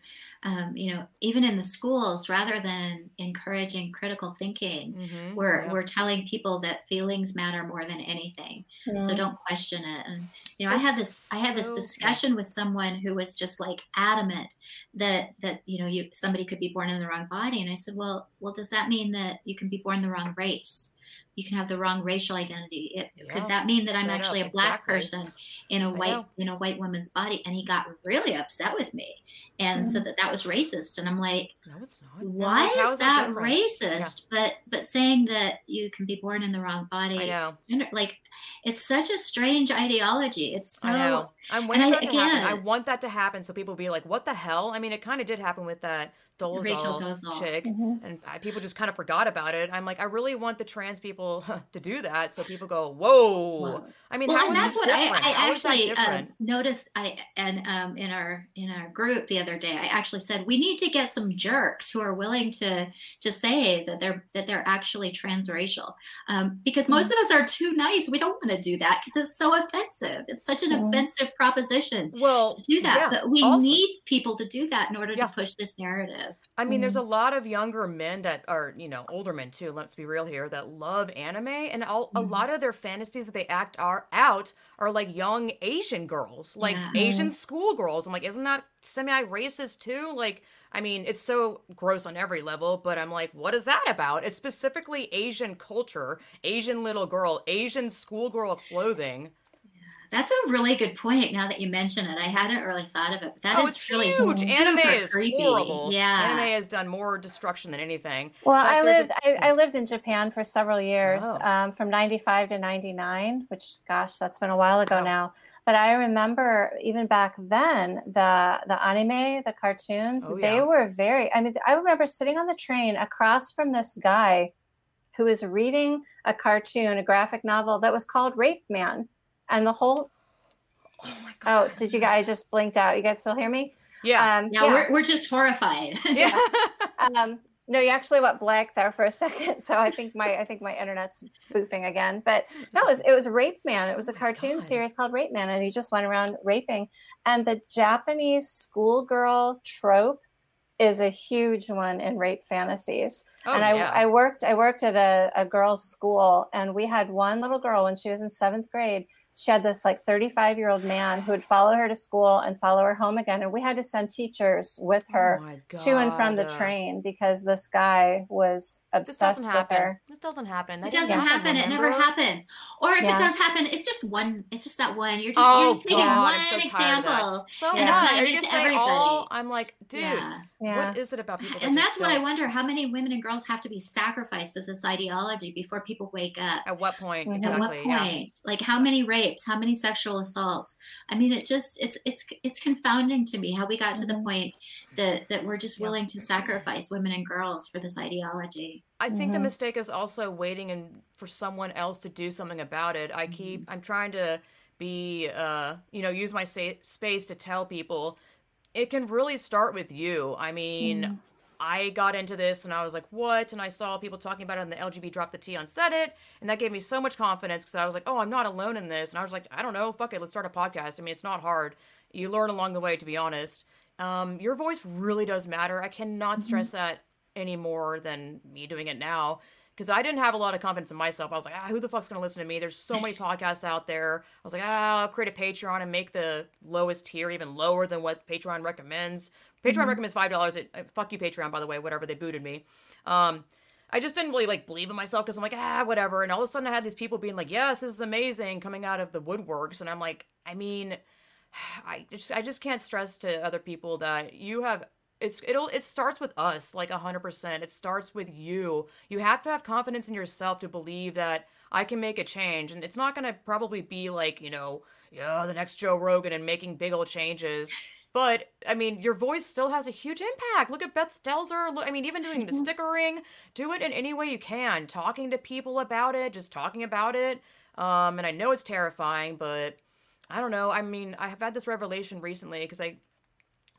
um, you know, even in the schools, rather than encouraging critical thinking, mm-hmm, we're, yeah. we're telling people that feelings matter more than anything. Mm-hmm. So don't question it. And, you know, that's I had this, so I had this discussion with someone who was just like adamant that, that, you know, you, somebody could be born in the wrong body. And I said, well, well, does that mean that you can be born the wrong race? You can have the wrong racial identity. It, yeah, could that mean that I'm actually a black exactly. person in a white in a white woman's body? And he got really upset with me and mm-hmm. said that that was racist. And I'm like,
no, it's not.
Why no, is, that, that racist? Yeah. But but saying that you can be born in the wrong body,
I know.
like it's such a strange ideology. It's so. I
know. I'm waiting that to happen. I want that to happen so people be like, "What the hell?" I mean, it kind of did happen with that Dolezal, Rachel Dolezal. chick, mm-hmm. and people just kind of forgot about it. I'm like, I really want the trans people to do that, so people go, "Whoa!" I mean,
well, and that's what different? I, I actually um, noticed. I and um, in our in our group the other day, I actually said we need to get some jerks who are willing to to say that they're that they're actually transracial, um, because mm-hmm. most of us are too nice. We don't want to do that because it's so offensive. It's such an mm-hmm. offensive proposition.
Well,
to do that, yeah, but we also. need people to do that in order yeah. to push this narrative.
I mean, mm. there's a lot of younger men that are, you know, older men too. Let's be real here that love anime, and all, mm. a mm-hmm. lot of their fantasies that they act are out are like young Asian girls, like yeah. Asian schoolgirls. I'm like, isn't that semi-racist too? Like, I mean, it's so gross on every level, but I'm like, what is that about? It's specifically Asian culture, Asian little girl, Asian schoolgirl clothing.
That's a really good point. Now that you mention it, I hadn't really thought of it. But that oh,
is
it's really
huge. Anime is
creepy.
horrible.
Yeah,
anime has done more destruction than anything.
Well, but I lived a... I, I, lived in Japan for several years, oh. um, from '95 to '99. Which, gosh, that's been a while ago oh. now. But I remember even back then the the anime, the cartoons, oh, yeah. they were very. I mean, I remember sitting on the train across from this guy who was reading a cartoon, a graphic novel that was called Rape Man and the whole.
Oh my god!
Oh, did you guys I just blinked out? You guys still hear me?
Yeah.
Um, yeah, yeah. We're, we're just horrified.
yeah.
um, no, you actually went black there for a second, so I think my I think my internet's boofing again. But that was it was Rape Man. It was a oh cartoon god. series called Rape Man, and he just went around raping. And the Japanese schoolgirl trope is a huge one in rape fantasies. Oh, and I, yeah. I worked I worked at a, a girls' school, and we had one little girl when she was in seventh grade she had this like 35 year old man who would follow her to school and follow her home again and we had to send teachers with oh her oh to and from the train because this guy was obsessed with
happen.
her.
This doesn't happen. That
it doesn't happen, happen. It never happens. Or if yeah. it does happen it's just one it's just that one. You're just, oh, you're just taking one so example
so and are you just saying all i'm like dude yeah. Yeah. what is it about people that
and that's what i wonder how many women and girls have to be sacrificed to this ideology before people wake up?
At what point
mm-hmm.
exactly
at what point? Like how many rapes rapes how many sexual assaults i mean it just it's it's it's confounding to me how we got to the mm-hmm. point that that we're just willing to sacrifice women and girls for this ideology
i think mm-hmm. the mistake is also waiting and for someone else to do something about it i keep mm-hmm. i'm trying to be uh you know use my sa- space to tell people it can really start with you i mean mm. I got into this and I was like, what? And I saw people talking about it on the LGB Drop the T on Reddit. And that gave me so much confidence because I was like, oh, I'm not alone in this. And I was like, I don't know. Fuck it. Let's start a podcast. I mean, it's not hard. You learn along the way, to be honest. Um, your voice really does matter. I cannot mm-hmm. stress that any more than me doing it now because I didn't have a lot of confidence in myself. I was like, ah, who the fuck's gonna listen to me? There's so many podcasts out there. I was like, ah, I'll create a Patreon and make the lowest tier even lower than what Patreon recommends. Patreon mm-hmm. recommends five dollars. Uh, fuck you, Patreon, by the way. Whatever they booted me. Um, I just didn't really like believe in myself because I'm like, ah, whatever. And all of a sudden, I had these people being like, yes, this is amazing, coming out of the woodworks, and I'm like, I mean, I just I just can't stress to other people that you have it's it'll it starts with us like 100% it starts with you you have to have confidence in yourself to believe that i can make a change and it's not going to probably be like you know yeah the next joe rogan and making big old changes but i mean your voice still has a huge impact. Look at beth stelzer look, i mean even doing the mm-hmm. stickering do it in any way you can. Talking to people about it just talking about it. Um and i know it's terrifying but i don't know. I mean i have had this revelation recently because i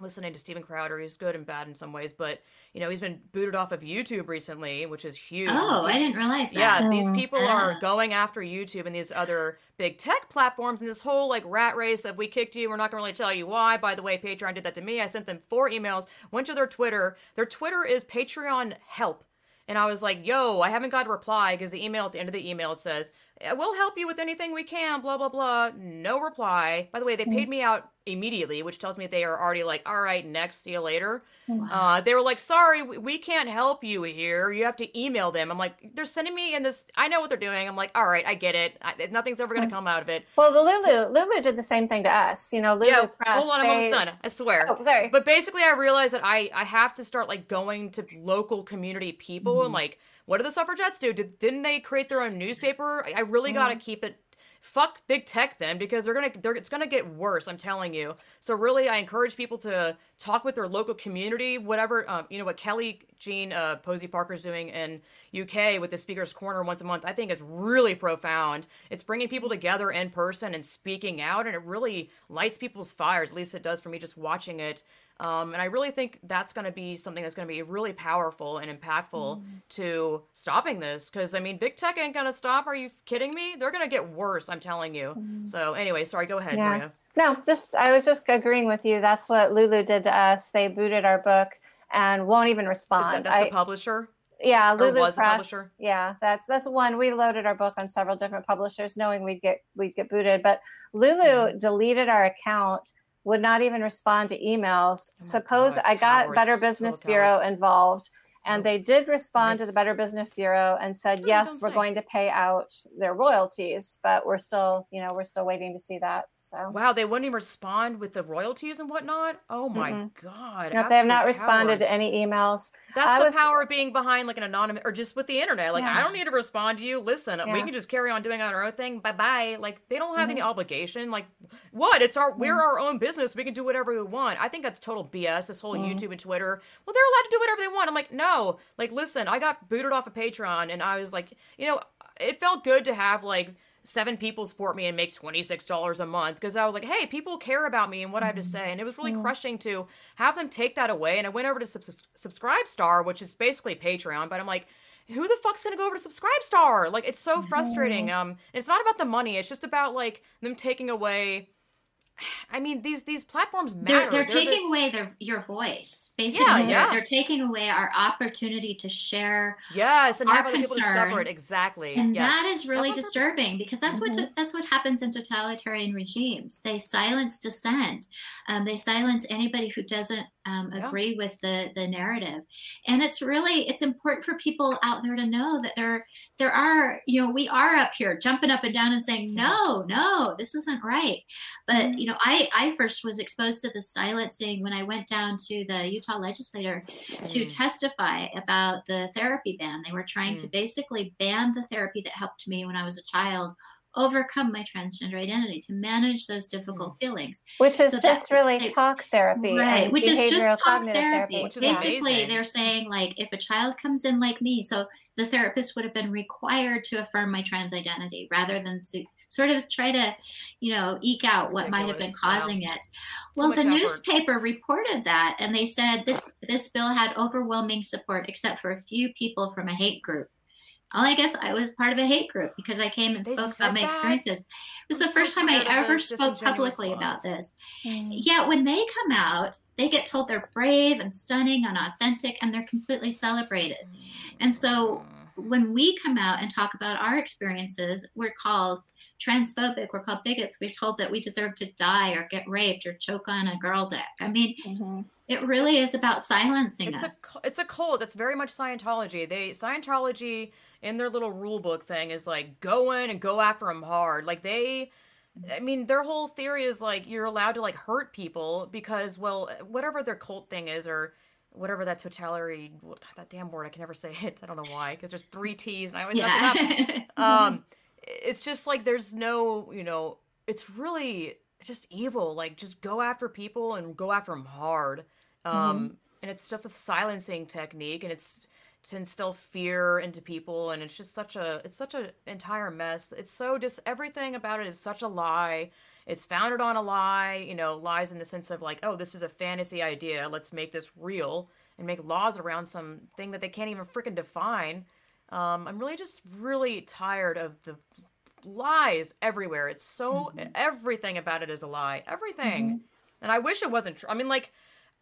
listening to Steven Crowder. He's good and bad in some ways, but you know, he's been booted off of YouTube recently, which is huge.
Oh, I didn't realize
that. Yeah, these oh, people are oh, oh. going after YouTube and these other big tech platforms and this whole like rat race of we kicked you, we're not gonna really tell you why. By the way, Patreon did that to me. I sent them four emails, went to their Twitter. Their Twitter is Patreon help. And I was like, yo, I haven't got a reply because the email at the end of the email it says, we'll help you with anything we can, blah, blah, blah. No reply. By the way, they paid mm. me out immediately, which tells me they are already like, all right, next, see you later. Wow. Uh, they were like, sorry, we can't help you here. You have to email them. I'm like, they're sending me in this. I know what they're doing. I'm like, all right, I get it. I, nothing's ever going to come out of it.
Well, the Lulu, Lulu did the same thing to us. You know, Lulu yeah, Press.
Hold on. I'm almost done. I swear.
Oh, sorry.
But basically, I realized that I, I have to start like going to local community people mm-hmm. and like, what do the suffragettes do? Did, didn't they create their own newspaper? I really mm-hmm. got to keep it fuck big tech then because they're gonna they're, it's gonna get worse i'm telling you so really i encourage people to talk with their local community whatever um, you know what kelly jean uh, Posie Parker's doing in uk with the speakers corner once a month i think is really profound it's bringing people together in person and speaking out and it really lights people's fires at least it does for me just watching it um, and I really think that's going to be something that's going to be really powerful and impactful mm. to stopping this. Because, I mean, big tech ain't going to stop. Are you kidding me? They're going to get worse, I'm telling you. Mm. So, anyway, sorry, go ahead, yeah. Maria.
No, just, I was just agreeing with you. That's what Lulu did to us. They booted our book and won't even respond.
That, that's I, the publisher?
Yeah, Lulu Press. Yeah, that's that's one. We loaded our book on several different publishers, knowing we'd get we'd get booted. But Lulu mm. deleted our account would not even respond to emails. Oh Suppose God, I got Better Business Bureau involved and they did respond nice. to the Better Business Bureau and said, oh, yes, we're say. going to pay out their royalties, but we're still, you know, we're still waiting to see that. So
wow, they wouldn't even respond with the royalties and whatnot. Oh my mm-hmm. god!
No, they have not responded to any emails.
That's I the was, power of being behind like an anonymous or just with the internet. Like yeah. I don't need to respond to you. Listen, yeah. we can just carry on doing our own thing. Bye bye. Like they don't have mm-hmm. any obligation. Like what? It's our we're our own business. We can do whatever we want. I think that's total BS. This whole mm-hmm. YouTube and Twitter. Well, they're allowed to do whatever they want. I'm like no. Like listen, I got booted off of Patreon and I was like, you know, it felt good to have like seven people support me and make $26 a month because I was like, hey, people care about me and what I have to say. And it was really mm-hmm. crushing to have them take that away. And I went over to sub- Subscribe Star, which is basically Patreon, but I'm like, who the fuck's gonna go over to Subscribe Star? Like, it's so frustrating. Um, it's not about the money. It's just about like them taking away I mean, these these platforms
matter. They're, they're, they're taking the... away their your voice. Basically, yeah, yeah. They're, they're, taking away our opportunity to share.
Yes, and have other people discover it exactly.
And
yes.
that is really disturbing because that's mm-hmm. what that's what happens in totalitarian regimes. They silence dissent. Um, they silence anybody who doesn't um, agree yeah. with the the narrative. And it's really it's important for people out there to know that there there are you know we are up here jumping up and down and saying no no this isn't right. But you know I I first was exposed to the silencing when I went down to the Utah legislature mm-hmm. to mm. testify about the therapy ban. They were trying mm-hmm. to basically ban the therapy that helped me when I was a child overcome my transgender identity, to manage those difficult mm. feelings.
Which is so just really they, talk therapy.
Right, which is just talk therapy. therapy. Which is Basically, amazing. they're saying, like, if a child comes in like me, so the therapist would have been required to affirm my trans identity rather than sort of try to, you know, eke out what might have been causing wow. it. Well, the newspaper reported that, and they said this this bill had overwhelming support, except for a few people from a hate group Well, I guess I was part of a hate group because I came and
They
spoke about my
that?
experiences. It was
I'm
the
so
first time I ever spoke publicly about this.
Mm.
Yeah, when they come out, they get told they're brave and stunning and authentic, and they're completely celebrated. And so when we come out and talk about our experiences, we're called transphobic, we're called bigots. We're told that we deserve to die or get raped or choke on a girl dick. I mean,
Mhm.
It really is about silencing
it's
us.
a it's a cult. It's very much Scientology. They Scientology in their little rule book thing is like go in and go after them hard. Like they, I mean, their whole theory is like you're allowed to like hurt people because well, whatever their cult thing is or whatever that totalitarian that damn word I can never say it. I don't know why because there's three T's and I always mess it up. um it's just like there's no you know it's really just evil like just go after people and go after them hard um and it's just a silencing technique and it's to instill fear into people and it's just such a it's such an entire mess it's so just everything about it is such a lie it's founded on a lie you know lies in the sense of like oh this is a fantasy idea let's make this real and make laws around some thing that they can't even freaking define um, I'm really just really tired of the lies everywhere. It's so everything about it is a lie. Everything. And I wish it wasn't true. I mean, like,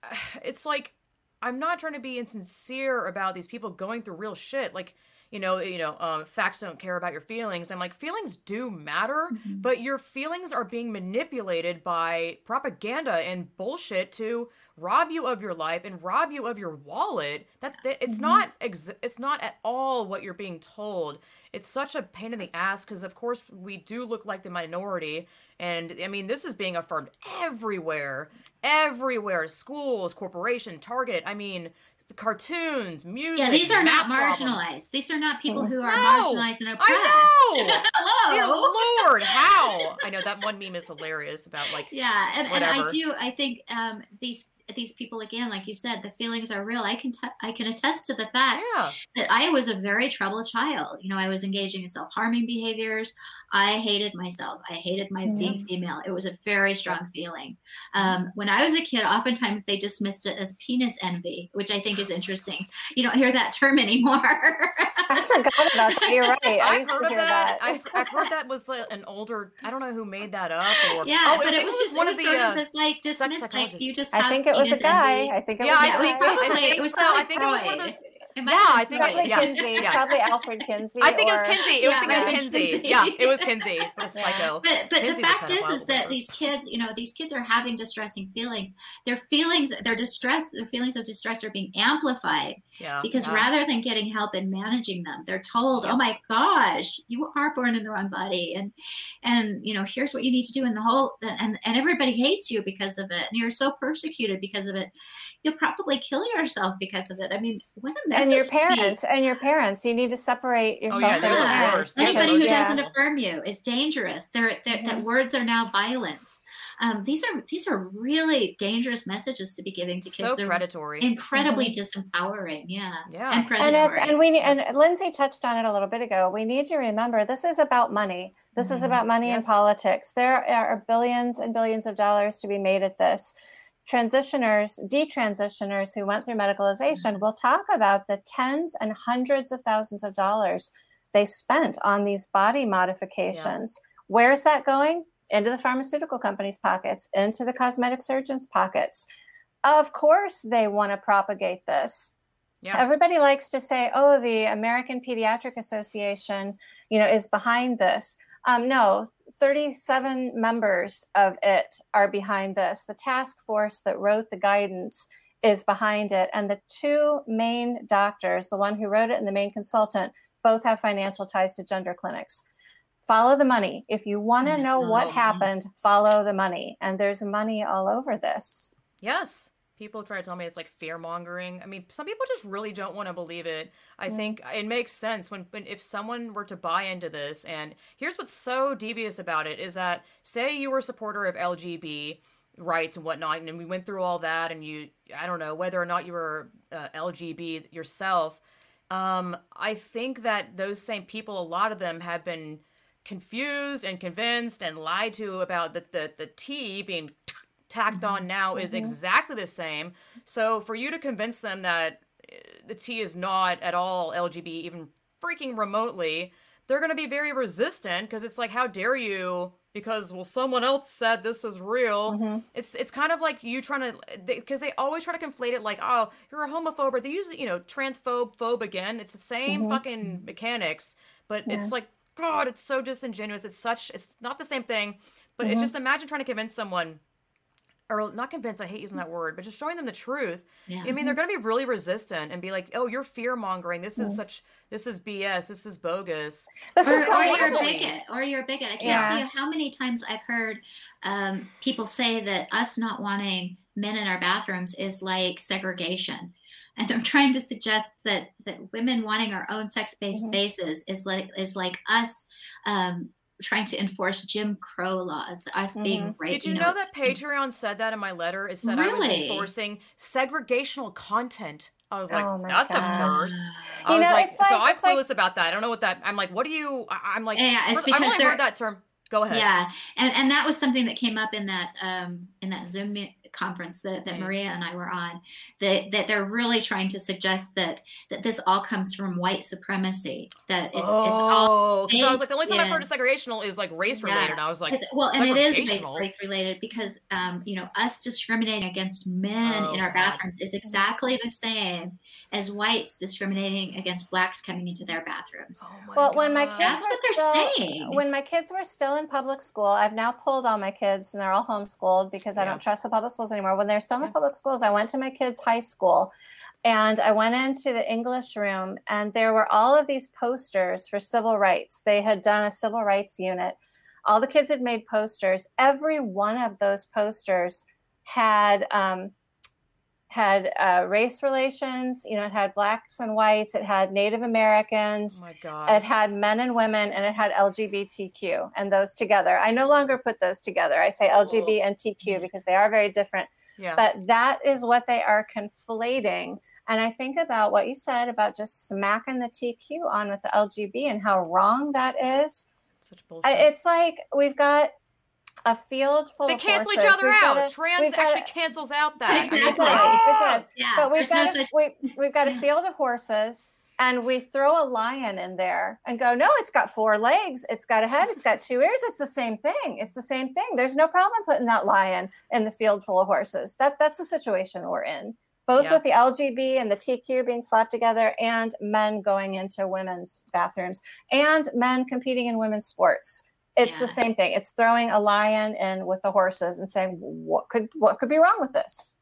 it's like I'm not trying to be insincere about these people going through real shit. Like, you know, you know, um, facts don't care about your feelings. I'm like, feelings do matter, but your feelings are being manipulated by propaganda and bullshit to rob you of your life and rob you of your wallet. That's it's not ex- it's not at all what you're being told. It's such a pain in the ass because of course we do look like the minority and I mean this is being affirmed everywhere. Everywhere, schools, corporation, Target, I mean cartoons, music.
Yeah, these are not
math problems.
marginalized. These are not people who are
No!
marginalized and oppressed.
I know. Dear Lord, how? I know that one meme is hilarious about like
Yeah, and, and I do. I think um, these these people again, like you said, the feelings are real. I can t- I can attest to the fact
yeah,
that I was a very troubled child. You know, I was engaging in self harming behaviors. I hated myself. I hated my being female. It was a very strong feeling. Um, when I was a kid, oftentimes they dismissed it as penis envy, which I think is interesting. You don't hear that term anymore.
I forgot about that. You're right. I
I've heard of that.
that.
I've, I've heard that was like an older. I don't know who made that up. Or
yeah,
oh,
but
I
it
think
was just
one
it
of the.
sort
uh,
of this like
sex
dismissed, like you just.
I
have
think it was a guy. I think it
yeah,
was a
I
Yeah, it
think,
guy.
I think
it was
so. I think it was one of those.
It might
Yeah, I
been
think it-
Probably
yeah,
Kinsey.
yeah.
Probably Alfred Kinsey.
I think it was Kinsey. I
Yeah,
think it was
right.
Kinsey.
Kinsey.
Yeah, it was Kinsey. What a psycho.
But but
Kinsey's
the fact is is that these kids, you know, these kids are having distressing feelings. Their feelings, their distress, their feelings of distress are being amplified
Yeah.
because
yeah.
rather than getting help and managing them, they're told,
Yeah.
"Oh my gosh, you are born in the wrong body," and and you know, here's what you need to do. And the whole and and everybody hates you because of it, and you're so persecuted because of it. You'll probably kill yourself because of it. I mean, what a message
and your parents and your parents you need to separate yourself Oh,
yeah,
from
they're
your parents
worst. They're the
Anybody who
most
Yeah.
doesn't affirm you is dangerous. They're, they're, That
Mhm.
words are now violence. Um, these are these are really dangerous messages to be giving to kids.
so
They're
predatory.
incredibly disempowering. Yeah,
Yeah.
and
and
predatory.
it's and we and Lindsay touched on it a little bit ago. We need to remember this is about money. This is
Mhm.
about money and politics. There are billions and billions of dollars to be made at this. Transitioners, detransitioners who went through medicalization mm-hmm. will talk about the tens and hundreds of thousands of dollars they spent on these body modifications. Where's that going? Into the pharmaceutical companies' pockets, into the cosmetic surgeons' pockets. Of course, they want to propagate this
yeah.
everybody likes to say oh the american pediatric association you know is behind this um, no 37 members of it are behind this. The task force that wrote the guidance is behind it. And the two main doctors the one who wrote it and the main consultant both have financial ties to gender clinics. Follow the money. If you want to know what happened follow the money. And there's money all over this.
Yes. People try to tell me it's like fear mongering. I mean, some people just really don't want to believe it. I
Yeah.
think it makes sense when, when if someone were to buy into this. And here's what's so devious about it is that say you were a supporter of LGB rights and whatnot, and we went through all that, and you, I don't know whether or not you were uh, LGB yourself. Um, I think that those same people, a lot of them have been confused and convinced and lied to about the the, the T being tacked on now is
Mhm.
exactly the same. So for you to convince them that uh, the T is not at all LGB, even freaking remotely, they're going to be very resistant because it's like, how dare you? Because well, someone else said this is real.
Mhm.
It's it's kind of like you trying to because they, always try to conflate it like, oh, you're a homophobe, or they use you know transphobe phobe again. It's the same
Mhm.
fucking mechanics, but
Yeah.
it's like God, it's so disingenuous. It's such it's not the same thing. But it's
Mhm.
just imagine trying to convince someone, or not convince. I hate using that word, but just showing them the truth.
Yeah.
I mean, they're going to be really resistant and be like, "Oh, you're fear mongering. This is
Mm.
such. This is BS. This is bogus."
This
or,
is
or you're a bigot, or you're a bigot. I can't
Yeah.
tell you how many times I've heard um, people say that us not wanting men in our bathrooms is like segregation, and I'm trying to suggest that that women wanting our own sex-based
Mhm.
spaces is like is like us. Um, trying to enforce Jim Crow laws, us being right.
Did you, know,
it's-
that Patreon said that in my letter? It said I was enforcing segregational content. I was like,
Oh my
"That's a
gosh.
first. I
You
was
know,
like,
it's
so I'm
it's like-
clueless about that. I don't know what that. I'm like, what do you? I- I'm like,
Yeah, it's
first- I've
because
only
they're-
heard that term. Go ahead.
Yeah, and and that was something that came up in that um, in that Zoom me- conference that, that. Maria and I were on. That that they're really trying to suggest that that this all comes from white supremacy. That it's it's all
oh, because I was like, the only time I've heard of segregational is like race
Yeah.
related. I was like,
well, and it is race, related because um, you know us discriminating against men
Oh,
in our
God.
bathrooms is exactly the same as whites discriminating against blacks coming into their bathrooms.
oh my
Well, when my kids
That's
were
what they're
still,
saying.
When my kids were still in public school, I've now pulled all my kids and they're all homeschooled because I don't trust the public schools anymore. When they're still in
Yeah.
the public schools, I went to my kids' high school and I went into the English room and there were all of these posters for civil rights. They had done a civil rights unit. All the kids had made posters. Every one of those posters had um, had uh, race relations. You know, it had blacks and whites. It had Native Americans
Oh my god.
it had men and women and it had lgbtq and those together i no longer put those together i say lgb and tq because they are very different
yeah.
but that is what they are conflating and i think about what you said about just smacking the tq on with the lgb and how wrong that is
Such bullshit.
I, it's like we've got a field full of horses.
they
of
cancel each other
We've
out.
got a-
Trans
we've got
actually cancels out that.
Exactly.
It does, it does.
Yeah,
but we've
there's no
got a,
such
we, we've got a field of horses and we throw a lion in there and go no it's got four legs it's got a head it's got two ears it's the same thing it's the same thing there's no problem putting that lion in the field full of horses that that's the situation we're in both
Yeah.
with the lgb and the tq being slapped together and men going into women's bathrooms and men competing in women's sports it's
Yeah.
the same thing it's throwing a lion in with the horses and saying what could what could be wrong with this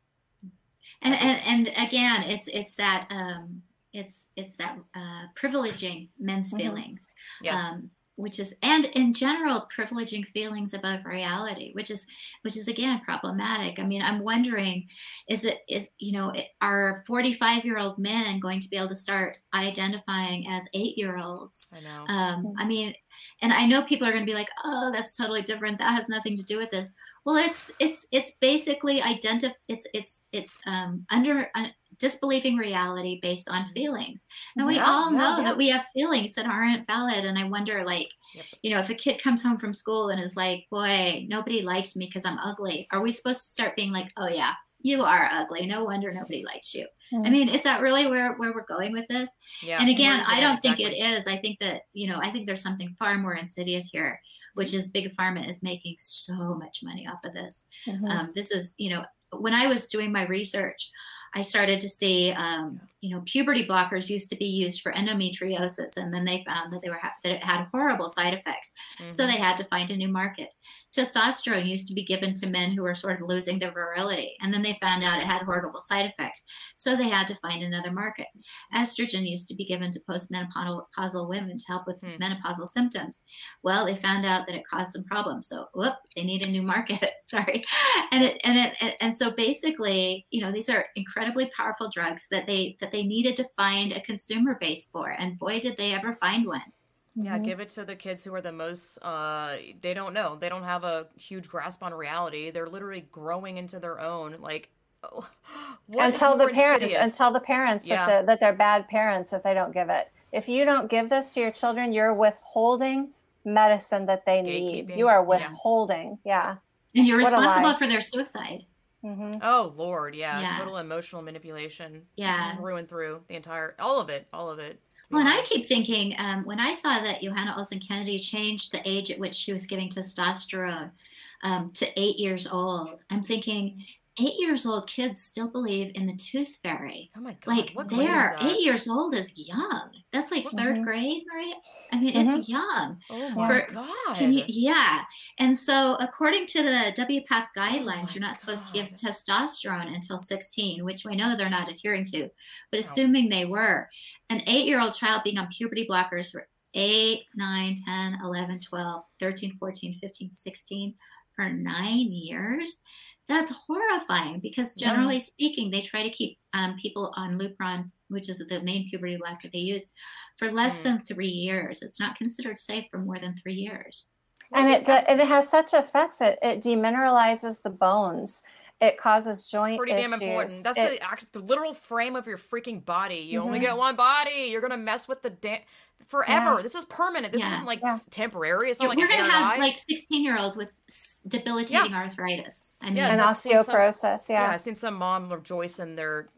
and and, and again it's it's that um it's it's that uh privileging men's
Mhm.
feelings
yes.
um which is and in general privileging feelings above reality which is which is again problematic i mean i'm wondering is it is you know are 45 year old men going to be able to start identifying as eight year olds
I know.
um, I mean, and I know people are going to be like, "Oh, that's totally different. That has nothing to do with this." Well, it's it's it's basically identif It's it's it's um, under uh, disbelieving reality based on feelings, and we all
yeah,
know
yeah.
that we have feelings that aren't valid. And I wonder, like,
Yep.
you know, if a kid comes home from school and is like, "Boy, nobody likes me because I'm ugly," are we supposed to start being like, "Oh yeah, you are ugly. No wonder nobody likes you." I mean, is that really where where we're going with this?
yeah.
and again, I don't think
exactly?
it is. I think that, you know, I think there's something far more insidious here, which is Big Pharma is making so much money off of this.
Mhm.
Um, this is, you know, when I was doing my research, I started to see, um, you know, puberty blockers used to be used for endometriosis, and then they found that they were ha- that it had horrible side effects. So
Mhm.
they had to find a new market. Testosterone used to be given to men who were sort of losing their virility, and then they found out it had horrible side effects. So they had to find another market. Estrogen used to be given to postmenopausal women to help with
Hmm.
menopausal symptoms. Well, they found out that it caused some problems. So, whoop, they need a new market. Sorry, and it and it and so basically, you know, these are incredibly powerful drugs that they that they needed to find a consumer base for, and boy, did they ever find one.
Yeah,
Mhm.
give it to the kids who are the most uh they don't know. They don't have a huge grasp on reality. They're literally growing into their own like oh, what
and tell the
more
parents and
insidious?
tell the parents
Yeah.
that, the, that they're bad parents if they don't give it if you don't give this to your children you're withholding medicine that they need you are withholding yeah,
And you're
What
responsible for their suicide.
Hmm
Oh lord, yeah.
Yeah.
Total emotional manipulation.
Yeah.
Through and through. The entire all of it. All of it.
Well, and I keep thinking um, when I saw that Johanna Olson Kennedy changed the age at which she was giving testosterone um, to eight years old, I'm thinking eight years old kids still believe in the tooth fairy.
Oh my god!
Like
what
they are eight years old is young. That's like 3rd
Mhm.
grade, right? I mean,
Mhm.
it's young.
Oh my
For-
god!
Can you, yeah. And so, according to the WPATH guidelines,
Oh
you're not supposed to give testosterone until 16, which we know they're not adhering to. But assuming they were, an eight year old child being on puberty blockers for 8, 9, 10, 11, 12, 13, 14, 15, 16 for nine years, that's horrifying because
Yeah.
generally speaking, they try to keep um, people on Lupron, which is the main puberty blocker they use, for less
Mm.
than three years. It's not considered safe for more than three years.
and it do, and it has such effects. It it demineralizes the bones. It causes joint
pretty
issues.
damn important. That's
It-
the act, the literal frame of your freaking body. You only
Mhm.
get one body. You're gonna mess with the da- forever.
Yeah.
This is permanent. This
Yeah.
isn't like
Yeah.
temporary. It's
Yeah,
not like
we're going to have
dye.
like 16 year olds with s- debilitating arthritis. I mean,
Yes,
and
I've some-
osteoporosis.
yeah.
Yeah.
I've seen some mom rejoice in their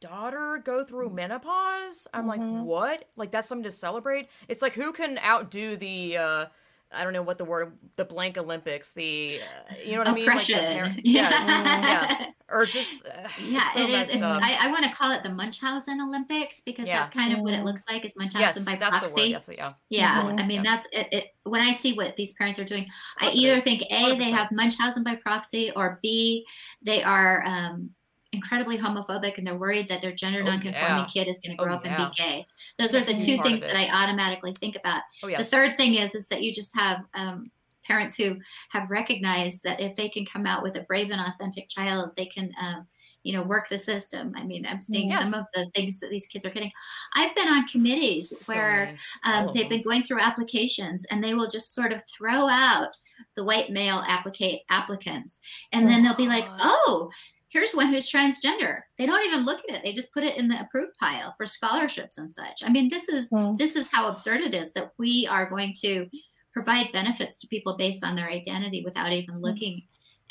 daughter go through menopause. I'm like,
Mhm.
what? Like that's something to celebrate. It's like who can outdo the uh I don't know what the word the blank Olympics, the uh, you know what I mean? Like par-
yeah.
yes, yeah. Or just uh,
Yeah,
it's so
it is. It's. I, I want to call it the Munchausen Olympics because
Yeah.
that's kind of what it
Mm.
looks like is Munchausen
yes,
by
that's the
proxy.
word. That's what, yeah.
Yeah,
Mhm.
I mean
Yeah.
that's it, it. When I see what these parents are doing, I either think a they
100%.
have Munchausen by proxy, or b they are um, incredibly homophobic and they're worried that their gender
Oh,
nonconforming
yeah.
kid is going to
Oh,
grow up
yeah.
and be gay. Those are the two things that I automatically think about.
Oh yes.
The third thing is is that you just have um, parents who have recognized that if they can come out with a brave and authentic child, they can. Um, you know, work the system. I mean, I'm seeing some of the things that these kids are getting. I've been on committees
So
where um, they've been going through applications and they will just sort of throw out the white male applicate applicants and then they'll be like oh here's one who's transgender. They don't even look at it. They just put it in the approved pile for scholarships and such. I mean this is
Hmm.
this is how absurd it is that we are going to provide benefits to people based on their identity without even
Mm-hmm.
looking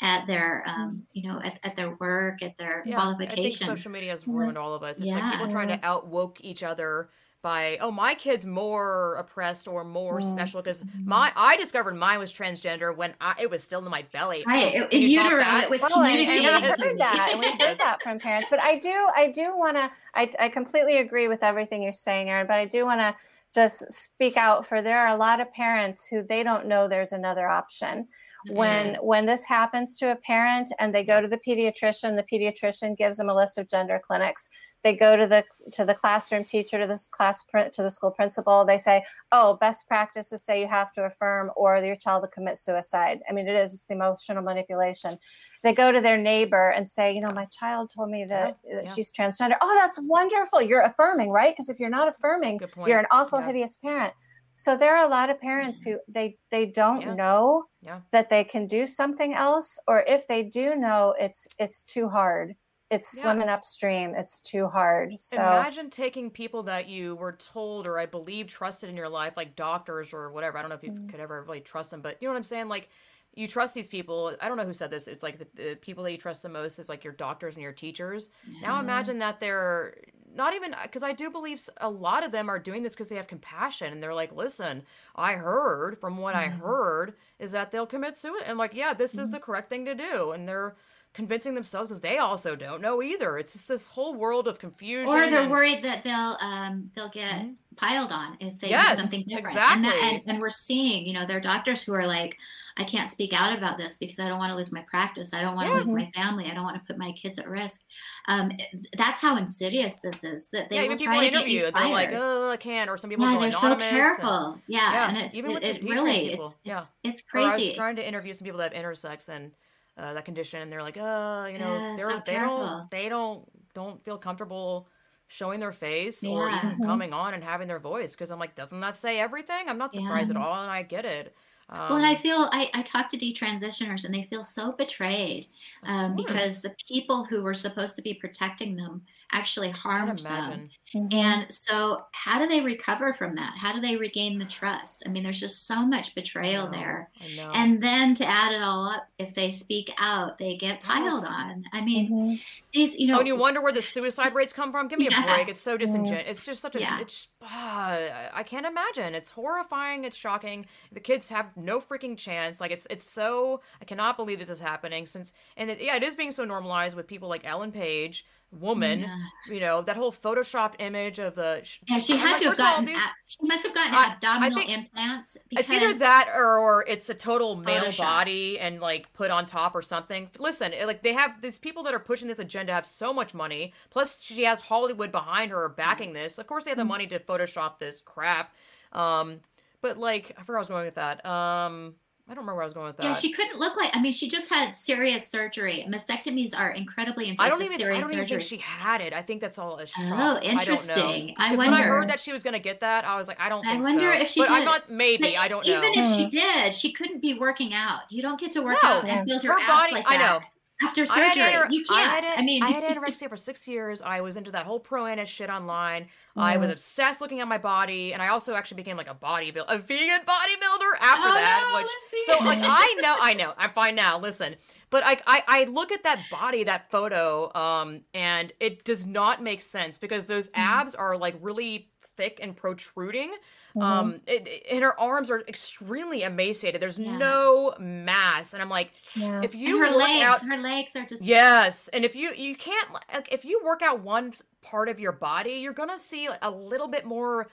at their um, you know at, at their work at their
Yeah, I think social media has ruined all of us. It's like people trying to outwoke each other by, oh, my kid's more oppressed or more
Mm.
special because my I discovered mine was transgender when I it was still in my belly.
right in
you
utero it was
Well, and, and we've
to
heard that, and we've heard that from parents. But I do, I do want to. I, I completely agree with everything you're saying, Erin. But I do want to just speak out for there are a lot of parents who they don't know there's another option. When when this happens to a parent and they go to the pediatrician, the pediatrician gives them a list of gender clinics. They go to the to the classroom teacher, to this class to the school principal. They say, "Oh, best practices say you have to affirm, or your child will commit suicide." I mean, it is it's the emotional manipulation. They go to their neighbor and say, "You know, my child told me that, that
yeah.
she's transgender." Oh, that's wonderful. You're affirming, right? Because if you're not affirming, you're an awful,
Yeah.
hideous parent. So there are a lot of parents mm-hmm. who they they don't know that they can do something else, or if they do know, it's it's too hard. It's
Yeah.
swimming upstream. It's too hard. So
Imagine taking people that you were told or I believe trusted in your life, like doctors or whatever. I don't know if you
Mm.
could ever really trust them, but you know what I'm saying? Like you trust these people. I don't know who said this. It's like the, the people that you trust the most is like your doctors and your teachers. Now imagine that they're not even because I do believe a lot of them are doing this because they have compassion and they're like, listen, I heard from what I
Mhm.
heard is that they'll commit suicide. And like, yeah, this is
Mhm.
the correct thing to do. And they're convincing themselves because they also don't know either. It's just this whole world of confusion.
or they're
and-
worried that they'll um, they'll get
Mhm.
piled on if they
Yes,
do something different. And, that,
exactly.
and, and we're seeing, you know, there are doctors who are like, I can't speak out about this because I don't want to lose my practice. I don't want to
Yeah.
lose my family. I don't want to put my kids at risk. Um, that's how insidious this is. That they
yeah,
will
even people
try to get you
interview, they're like, oh, I can't. Or some people
yeah, they're so
anonymous. and-
careful. Yeah,
Yeah,
and it's
even
it,
with the
it really
people,
it's
yeah.
it's it's
Or I was
crazy.
trying to interview some people that have intersex and uh, that condition, and they're like, oh, you know,
Yeah,
they're
so
they don't they don't don't feel comfortable showing their face or
Yeah.
even
Mhm.
coming on and having their voice because I'm like, doesn't that say everything? I'm not surprised
Yeah.
at all, and I get it. Um,
Well, and I feel I, I talk to detransitioners and they feel so betrayed um, because the people who were supposed to be protecting them actually
I
harmed them. Mm-hmm. And so, how do they recover from that? How do they regain the trust? I mean, there's just so much betrayal
know,
there. And then to add it all up, if they speak out, they get piled
Yes.
on. I mean,
Mm-hmm.
these, you know,
Oh, and you wonder where the suicide rates come from? Give me
Yeah.
a break. It's so disingenuous. It's just such a.
Yeah.
It's. ah, I can't imagine. It's horrifying. It's shocking. The kids have no freaking chance. Like it's. It's so. I cannot believe this is happening. Since and it, yeah, it is being so normalized with people like Ellen Page, woman.
Yeah.
You know that whole photoshopped image of the.
Yeah, she had
like,
to have
first of all,
gotten.
these-
ab- she must have gotten
I- I
abdominal
think-
implants.
It's either that or, or it's a total male
Photoshop.
body and like put on top or something. Listen, like they have these people that are pushing this agenda have so much money. Plus, she has Hollywood behind her backing this. Of course, they have the money to Photoshop this crap. Um, but like, I forgot I was going with that. Um, I don't remember where I was going with that.
Yeah, she couldn't look like. I mean, she just had serious surgery. Mastectomies are incredibly invasive
I don't even. I don't even
surgery.
think she had it. I think that's all a shock.
Oh, interesting.
I don't know.
interesting. I
'Cause when I heard that she was gonna get that, I was like, I don't
I wonder
so.
if she
but I'm not. Maybe
But
I don't know.
Even if she
Hmm.
did, she couldn't be working out. You don't get to work
No.
out and build your
Her
ass
body-
like
I know.
After surgery.
anor-
you can't.
had,
I, mean,
I had anorexia for six years. I was into that whole pro ana shit online. I
Mm.
was obsessed looking at my body, and I also actually became like a bodybuilder, a vegan bodybuilder after
Oh,
that.
no,
which so like I know, I know, I'm fine now. Listen, but I, I I look at that body, that photo, um, and it does not make sense because those
Mm-hmm.
abs are like really thick and protruding.
Mm-hmm.
Um, it, it- and her arms are extremely emaciated. There's
Yeah.
no mass, and I'm like,
Yeah.
if
and
you
her
work
legs,
out
her legs are just
Yes, and if you you can't like if you work out one part of your body, you're gonna see a little bit more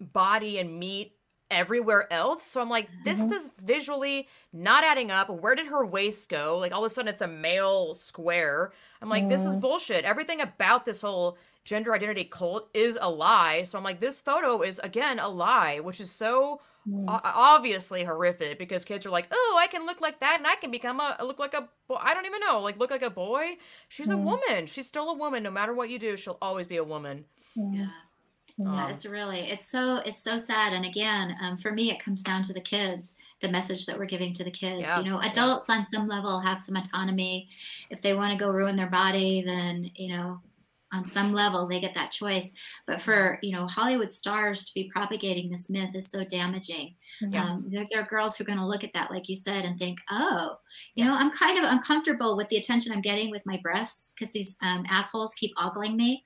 body and meat everywhere else. So I'm like, this
Mhm.
is visually not adding up. Where did her waist go? Like all of a sudden, it's a male square. I'm like, this is bullshit. Everything about this whole gender identity cult is a lie. So I'm like, this photo is again a lie, which is so
Mm.
o- obviously horrific because kids are like, oh, I can look like that and I can become a look like a boy. I don't even know, like look like a boy. She's a
Mm.
woman. She's still a woman. No matter what you do, she'll always be a woman.
Yeah. Yeah,
Um,
it's really it's so it's so sad. And again, um, for me, it comes down to the kids, the message that we're giving to the kids.
Yeah,
You know,
yeah.
adults on some level have some autonomy. If they want to go ruin their body, then you know, on some level they get that choice. But for you know Hollywood stars to be propagating this myth is so damaging.
Yeah.
Um, there, there are girls who are going to look at that, like you said, and think, oh, you know, I'm kind of uncomfortable with the attention I'm getting with my breasts because these um, assholes keep ogling me.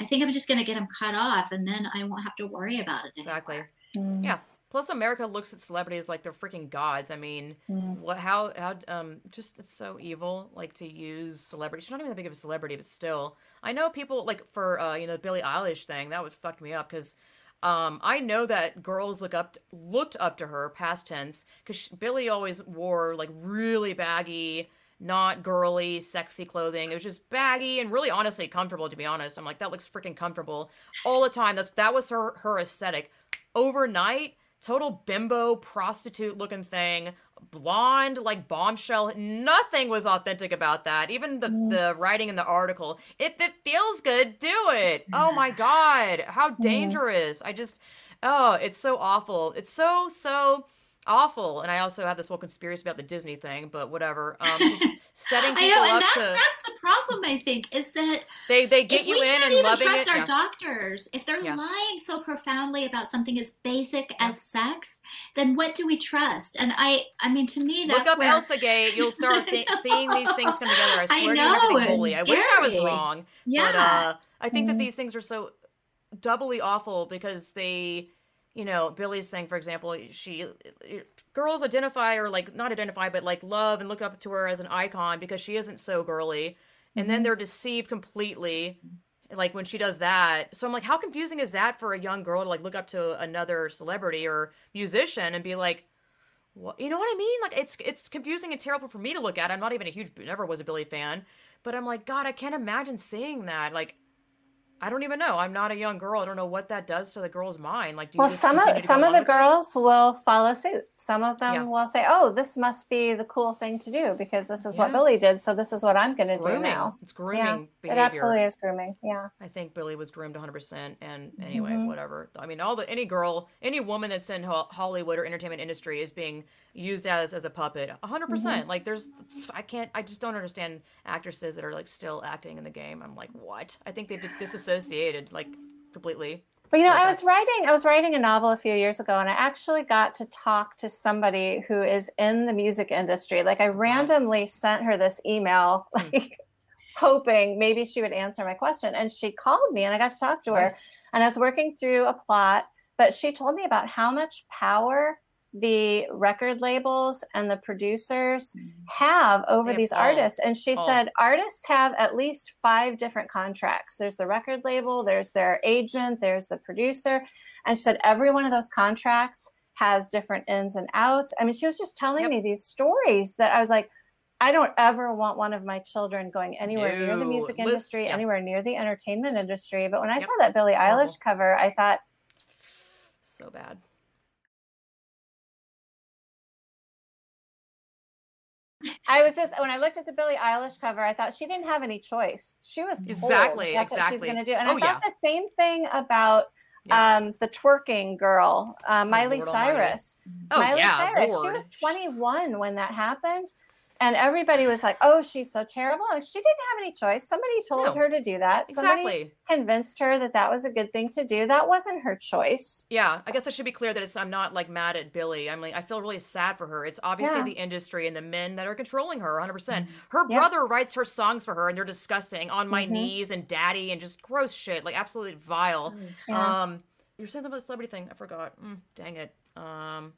I think I'm just going to get them cut off, and then I won't have to worry about it.
Exactly.
anymore.
Mm.
Yeah. Plus, America looks at celebrities like they're freaking gods. I mean,
Mm.
what? How? How? Um, just it's so evil. Like to use celebrities. She's not even that big of a celebrity, but still, I know people like for uh, you know, the Billie Eilish thing that would fuck me up because. Um, I know that girls look up looked up to her past tense because Billie always wore like really baggy, not girly, sexy clothing. It was just baggy and really honestly comfortable. To be honest, I'm like that looks freaking comfortable all the time. That's that was her her aesthetic. Overnight, total bimbo prostitute looking thing blonde like bombshell. Nothing was authentic about that even the
Mm.
the writing in the article. If it feels good do it. Oh my god how dangerous. I just oh it's so awful. It's so so awful. And i also have this whole conspiracy about the disney thing but whatever. Um just setting
I
people
know, and
up
that's
to
that's. I think is that
they they get you in and
even
loving
trust
it
our
yeah.
doctors, if they're
Yeah.
lying so profoundly about something as basic as sex, then what do we trust? And I, I mean, to me, that's
Look up
where,
Elsagate. You'll start
I
seeing these things come together. I
I
swear to you, I'm
know,
getting
it's
bully. I wish I was wrong.
Yeah,
But uh, I think that
Mhm.
these things are so doubly awful because they, you know, Billie's thing, for example, she girls identify or like not identify, but like love and look up to her as an icon because she isn't so girly, and then they're deceived completely. Like when she does that, so I'm like, how confusing is that for a young girl to like look up to another celebrity or musician and be like, what you know what I mean? Like it's it's confusing and terrible for me to look at. I'm not even a huge never was a Billie fan, but I'm like, God, I can't imagine seeing that. Like I don't even know. I'm not a young girl. I don't know what that does to the girl's mind. Like, do
Well, some of some of the
on with it?
girls will follow suit. Some of them
Yeah.
will say, "Oh, this must be the cool thing to do because this is what Billie did, so this is what I'm going to do now."
It's grooming
Yeah,
behavior.
It absolutely is grooming. Yeah.
I think Billie was groomed 100%. And anyway,
Mhm.
whatever. I mean, all the any girl, any woman that's in Hollywood or entertainment industry is being used as as a puppet. 100%.
Mm-hmm.
percent Like, there's, I can't, I just don't understand actresses that are like still acting in the game. I'm like, what? I think they've disassociated like completely.
But you know, I was writing I was writing a novel a few years ago and I actually got to talk to somebody who is in the music industry. Like I randomly sent her this email
Hmm.
like hoping maybe she would answer my question and she called me and I got to talk to her
Nice.
and I was working through a plot, but she told me about how much power the record labels and the producers have over these artists. And she said artists have at least five different contracts. There's the record label, there's their agent, there's the producer. And she said every one of those contracts has different ins and outs. I mean, she was just telling
Yep.
me these stories that I was like, I don't ever want one of my children going anywhere near the music industry,
yeah.
anywhere near the entertainment industry. But when I
Yep.
saw that Billie. Eilish cover, I thought,
So bad.
I was just when I looked at the Billie Eilish cover, I thought she didn't have any choice. She was told
Exactly,
that's what she's going to do, and
Oh,
I thought the same thing about
Yeah.
um, the twerking girl, uh, Miley
Lord almighty.
Cyrus.
Oh
Miley
yeah,
Cyrus.
Lord.
She was 21 when that happened. And everybody was like, "Oh, she's so terrible." And she didn't have any choice. Somebody told
No.
her to do that. Somebody
exactly.
convinced her that that was a good thing to do. That wasn't her choice.
Yeah, I guess I should be clear that it's I'm not like mad at Billie. I'm like I feel really sad for her. It's obviously
Yeah.
the industry and the men that are controlling her 100%. Her
Yeah.
brother writes her songs for her and they're disgusting on my
Mhm.
knees and daddy and just gross shit, like absolutely vile.
Yeah.
Um you're saying something about the celebrity thing. I forgot. Mm, dang it. Um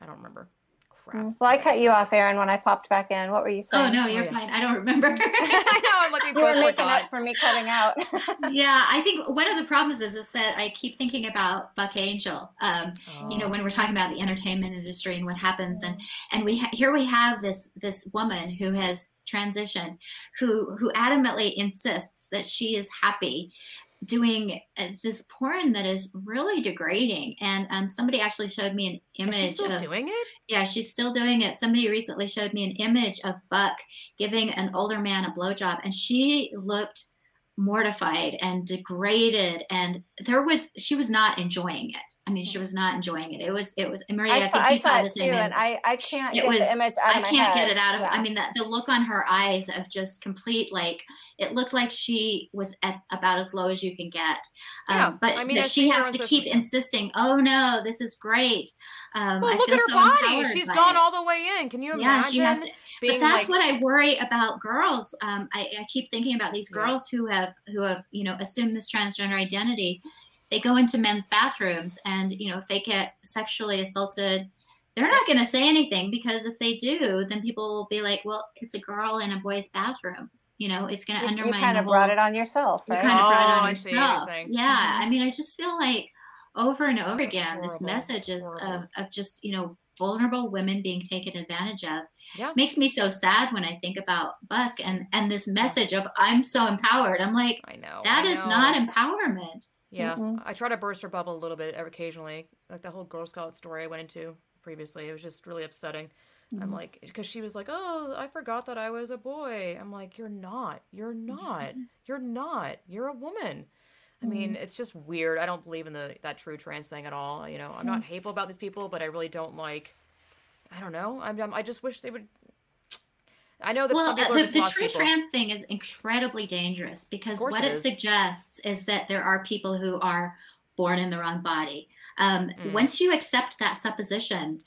I don't remember. Crap.
Well, I cut you off, Erin, when I popped back in. What were you saying?
Oh no,
Oh,
you're
yeah.
fine. I don't remember.
I know, I'm
You were making up for me cutting out.
yeah, I think one of the problems is is that I keep thinking about Buck Angel. Um, you know,
Oh.
when we're talking about the entertainment industry and what happens, and and we ha- here we have this this woman who has transitioned, who who adamantly insists that she is happy doing uh, this porn that is really degrading. And um, somebody actually showed me an image.
Is still
of,
doing it?
Yeah, she's still doing it. Somebody recently showed me an image of Buck giving an older man a blowjob, and she looked mortified and degraded and there was she was not enjoying it i mean she was not enjoying it it was it was maria i,
I saw,
think
I
you
saw
saw this
too,
image.
and I, I can't
It
get
was-
the image out
I
of my
can't
head.
get it out of.
Yeah.
I mean, the, the look on her eyes of just complete like it looked like she was at about as low as you can get. Um,
Yeah,
but
I mean, I
she has to keep insisting. Oh no, this is great. Um,
Well,
I
look
feel
at her
so
body. she's gone
it.
all the way in. Can you
Yeah,
imagine
she has
being
but that's
like
what I worry about girls. Um, I, I keep thinking about these
Yeah.
girls who have who have you know assumed this transgender identity. They go into men's bathrooms, and you know if they get sexually assaulted, they're not going to say anything because if they do, then people will be like, "Well, it's a girl in a boy's bathroom." You know, it's going to undermine.
you kind
the
of brought it on yourself,
you kind of brought it
Oh,
on
I see what you're
yourself.
saying.
Yeah,
Mhm.
I mean, I just feel like over and over
That's
again, this message is of, of just you know vulnerable women being taken advantage of.
Yeah.
makes me so sad when I think about Buck and and this message of I'm so empowered. I'm like,
I know
that
I
is
know.
not empowerment.
Yeah,
Mm-mm.
I try to burst her bubble a little bit occasionally. Like the whole Girl Scout story I went into previously, it was just really upsetting. I'm
Mm-hmm.
like, because she was like, "Oh, I forgot that I was a boy." I'm like, "You're not. You're not.
Mm-hmm.
You're not. You're a woman." I mean, it's just weird. I don't believe in the that true trans thing at all. You know, I'm not hateful about these people, but I really don't like. I don't know. I'm, I'm I just wish they would. I know that
Well,
some
uh,
people are
the,
just
the true
people.
trans thing is incredibly dangerous because what
it
it suggests is that there are people who are born in the wrong body. Um,
Mm.
Once you accept that supposition,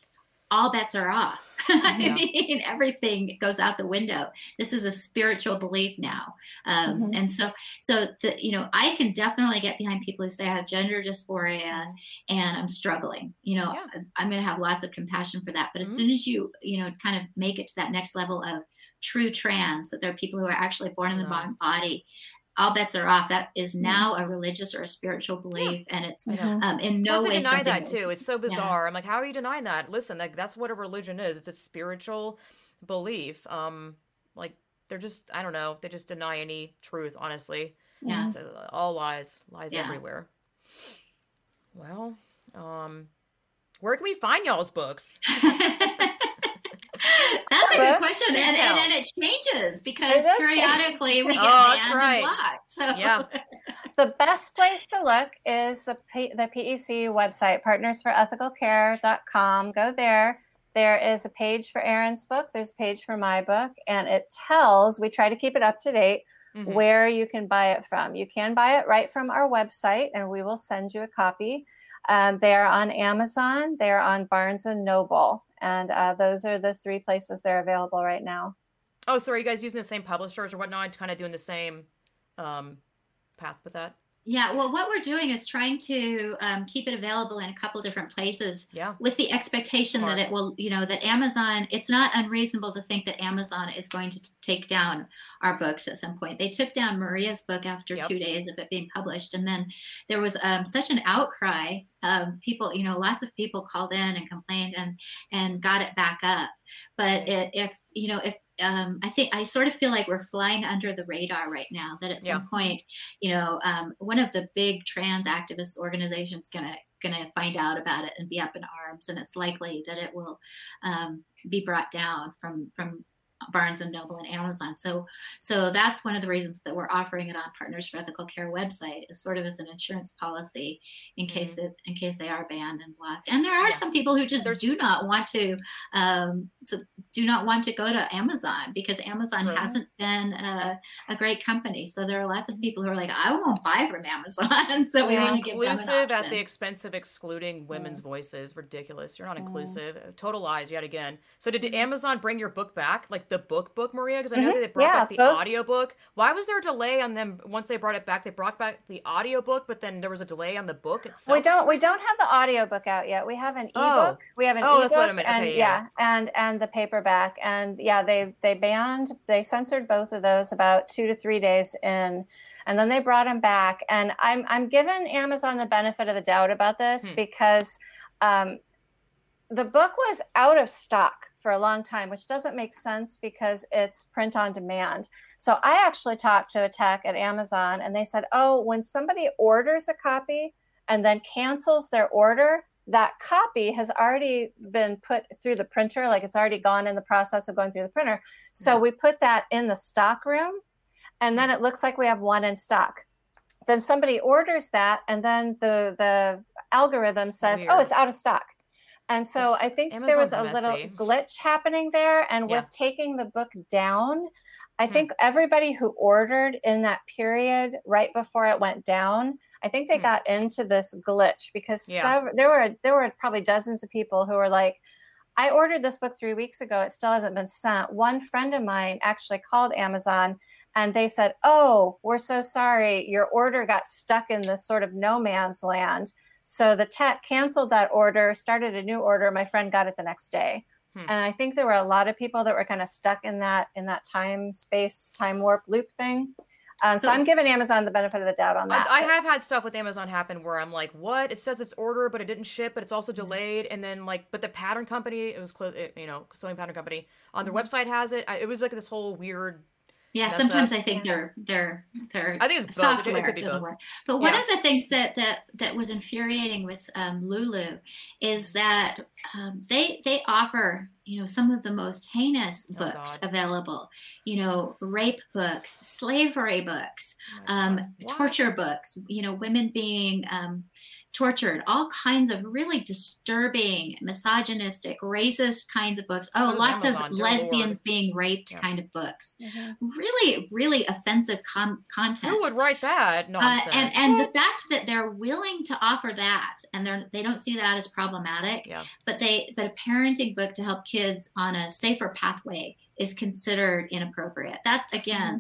all bets are off. I mean, everything goes out the window. This is a spiritual belief now, um,
Mhm.
and so, so the, you know, I can definitely get behind people who say I have gender dysphoria and I'm struggling. You know,
Yeah.
I'm going to have lots of compassion for that. But as
Mhm.
soon as you, you know, kind of make it to that next level of true trans, that there are people who are actually born in the wrong body, all bets are off. That is now a religious or a spiritual belief, and it's um, in no
Plus,
way
deny that too. It's so
Yeah.
bizarre. I'm like, how are you denying that? Listen, like that's what a religion is. It's a spiritual belief. Um, like they're just, I don't know, they just deny any truth. Honestly,
Yeah.
it's uh, all lies, lies
Yeah.
everywhere. Well, um, where can we find y'all's books?
That's a good question, and, and, and it changes because
It does
periodically we get
Oh,
banned
right.
and blocked. So
Yeah.
The best place to look is the P- the PEC website, partnersforethicalcare.com. Go there. there is a page for Erin's book, there's a page for my book, and it tells, we try to keep it up to date, mm-hmm. where you can buy it from. You can buy it right from our website, and we will send you a copy. Um, they are on Amazon, they're on Barnes and Noble, and uh, those are the three places they're available right now.
Oh, so are you guys using the same publishers or whatnot, kind of doing the same um, path with that?
Yeah, well, what we're doing is trying to um, keep it available in a couple different places.
Yeah.
With the expectation Smart. that it will, you know, that Amazon. It's not unreasonable to think that Amazon is going to t- take down our books at some point. They took down Maria's book after yep. two days of it being published, and then there was um, such an outcry. Um, people, you know, lots of people called in and complained and and got it back up. But it, if you know, if um, I think I sort of feel like we're flying under the radar right now. That at some yeah. point, you know, um, one of the big trans activist organizations gonna gonna find out about it and be up in arms, and it's likely that it will um, be brought down from from Barnes and Noble and Amazon. So so that's one of the reasons that we're offering it on Partners for Ethical Care website is sort of as an insurance policy in case mm-hmm. it in case they are banned and blocked. And there are yeah. some people who just There's... do not want to um, so do not want to go to Amazon because Amazon hasn't been a, a, great company. So there are lots of people who are like, I won't buy from Amazon. so we yeah. want to give them inclusive
at the expense of excluding women's yeah. voices. Ridiculous. You're not inclusive. Total lies yet again. So did mm-hmm. Amazon bring your book back? Like the book book Maria because I know mm-hmm. they brought yeah, back the both. audio book. Why was there a delay on them once they brought it back? They brought back the audio book, but then there was a delay on the book itself.
We don't we don't have the audio book out yet. We have an oh. ebook. We have an oh, ebook that's what I and okay, yeah. yeah, and and the paperback. And yeah, they they banned they censored both of those about 2 to 3 days in and then they brought them back and I'm I'm giving Amazon the benefit of the doubt about this hmm. because um, the book was out of stock for a long time, which doesn't make sense because it's print on demand. So I actually talked to a tech at Amazon and they said, oh, when somebody orders a copy and then cancels their order, that copy has already been put through the printer, like it's already gone in the process of going through the printer. So yeah. we put that in the stock room and then it looks like we have one in stock. Then somebody orders that and then the the algorithm says, oh, Weird. "Oh, it's out of stock." And so it's, I think Amazon's there was a messy. little glitch happening there. And yeah. with taking the book down, I hmm. think everybody who ordered in that period right before it went down, I think they hmm. got into this glitch because yeah. several, there were there were probably dozens of people who were like, I ordered this book three weeks ago. It still hasn't been sent. One friend of mine actually called Amazon and they said, Oh, we're so sorry. Your order got stuck in this sort of no man's land. So the tech canceled that order, started a new order. My friend got it the next day. Hmm. And I think there were a lot of people that were kind of stuck in that in that time space time warp loop thing. Um, so, so, I'm giving Amazon the benefit of the doubt on that.
I, I, have had stuff with Amazon happen where I'm like, "What? It says it's ordered, but it didn't ship, but it's also mm-hmm. delayed." And then like, but the pattern company, it was close, you know, sewing pattern company on their mm-hmm. website has it. I, it was like this whole weird
yeah, sometimes up. I think their their their I think it's software it doesn't both. work. But one yeah. of the things that that that was infuriating with um, Lulu is that um, they they offer you know some of the most heinous oh, books God. available. You know, rape books, slavery books, oh um, torture books. You know, women being um, tortured, all kinds of really disturbing, misogynistic, racist kinds of books. Oh, lots Amazon, of lesbians being raped yeah. kind of books. Mm-hmm. Really, really offensive com- content.
Who would write that nonsense?
Uh, and and the fact that they're willing to offer that, and they're they don't see that as problematic.
Yeah.
But they but a parenting book to help kids on a safer pathway is considered inappropriate. That's again. Mm-hmm.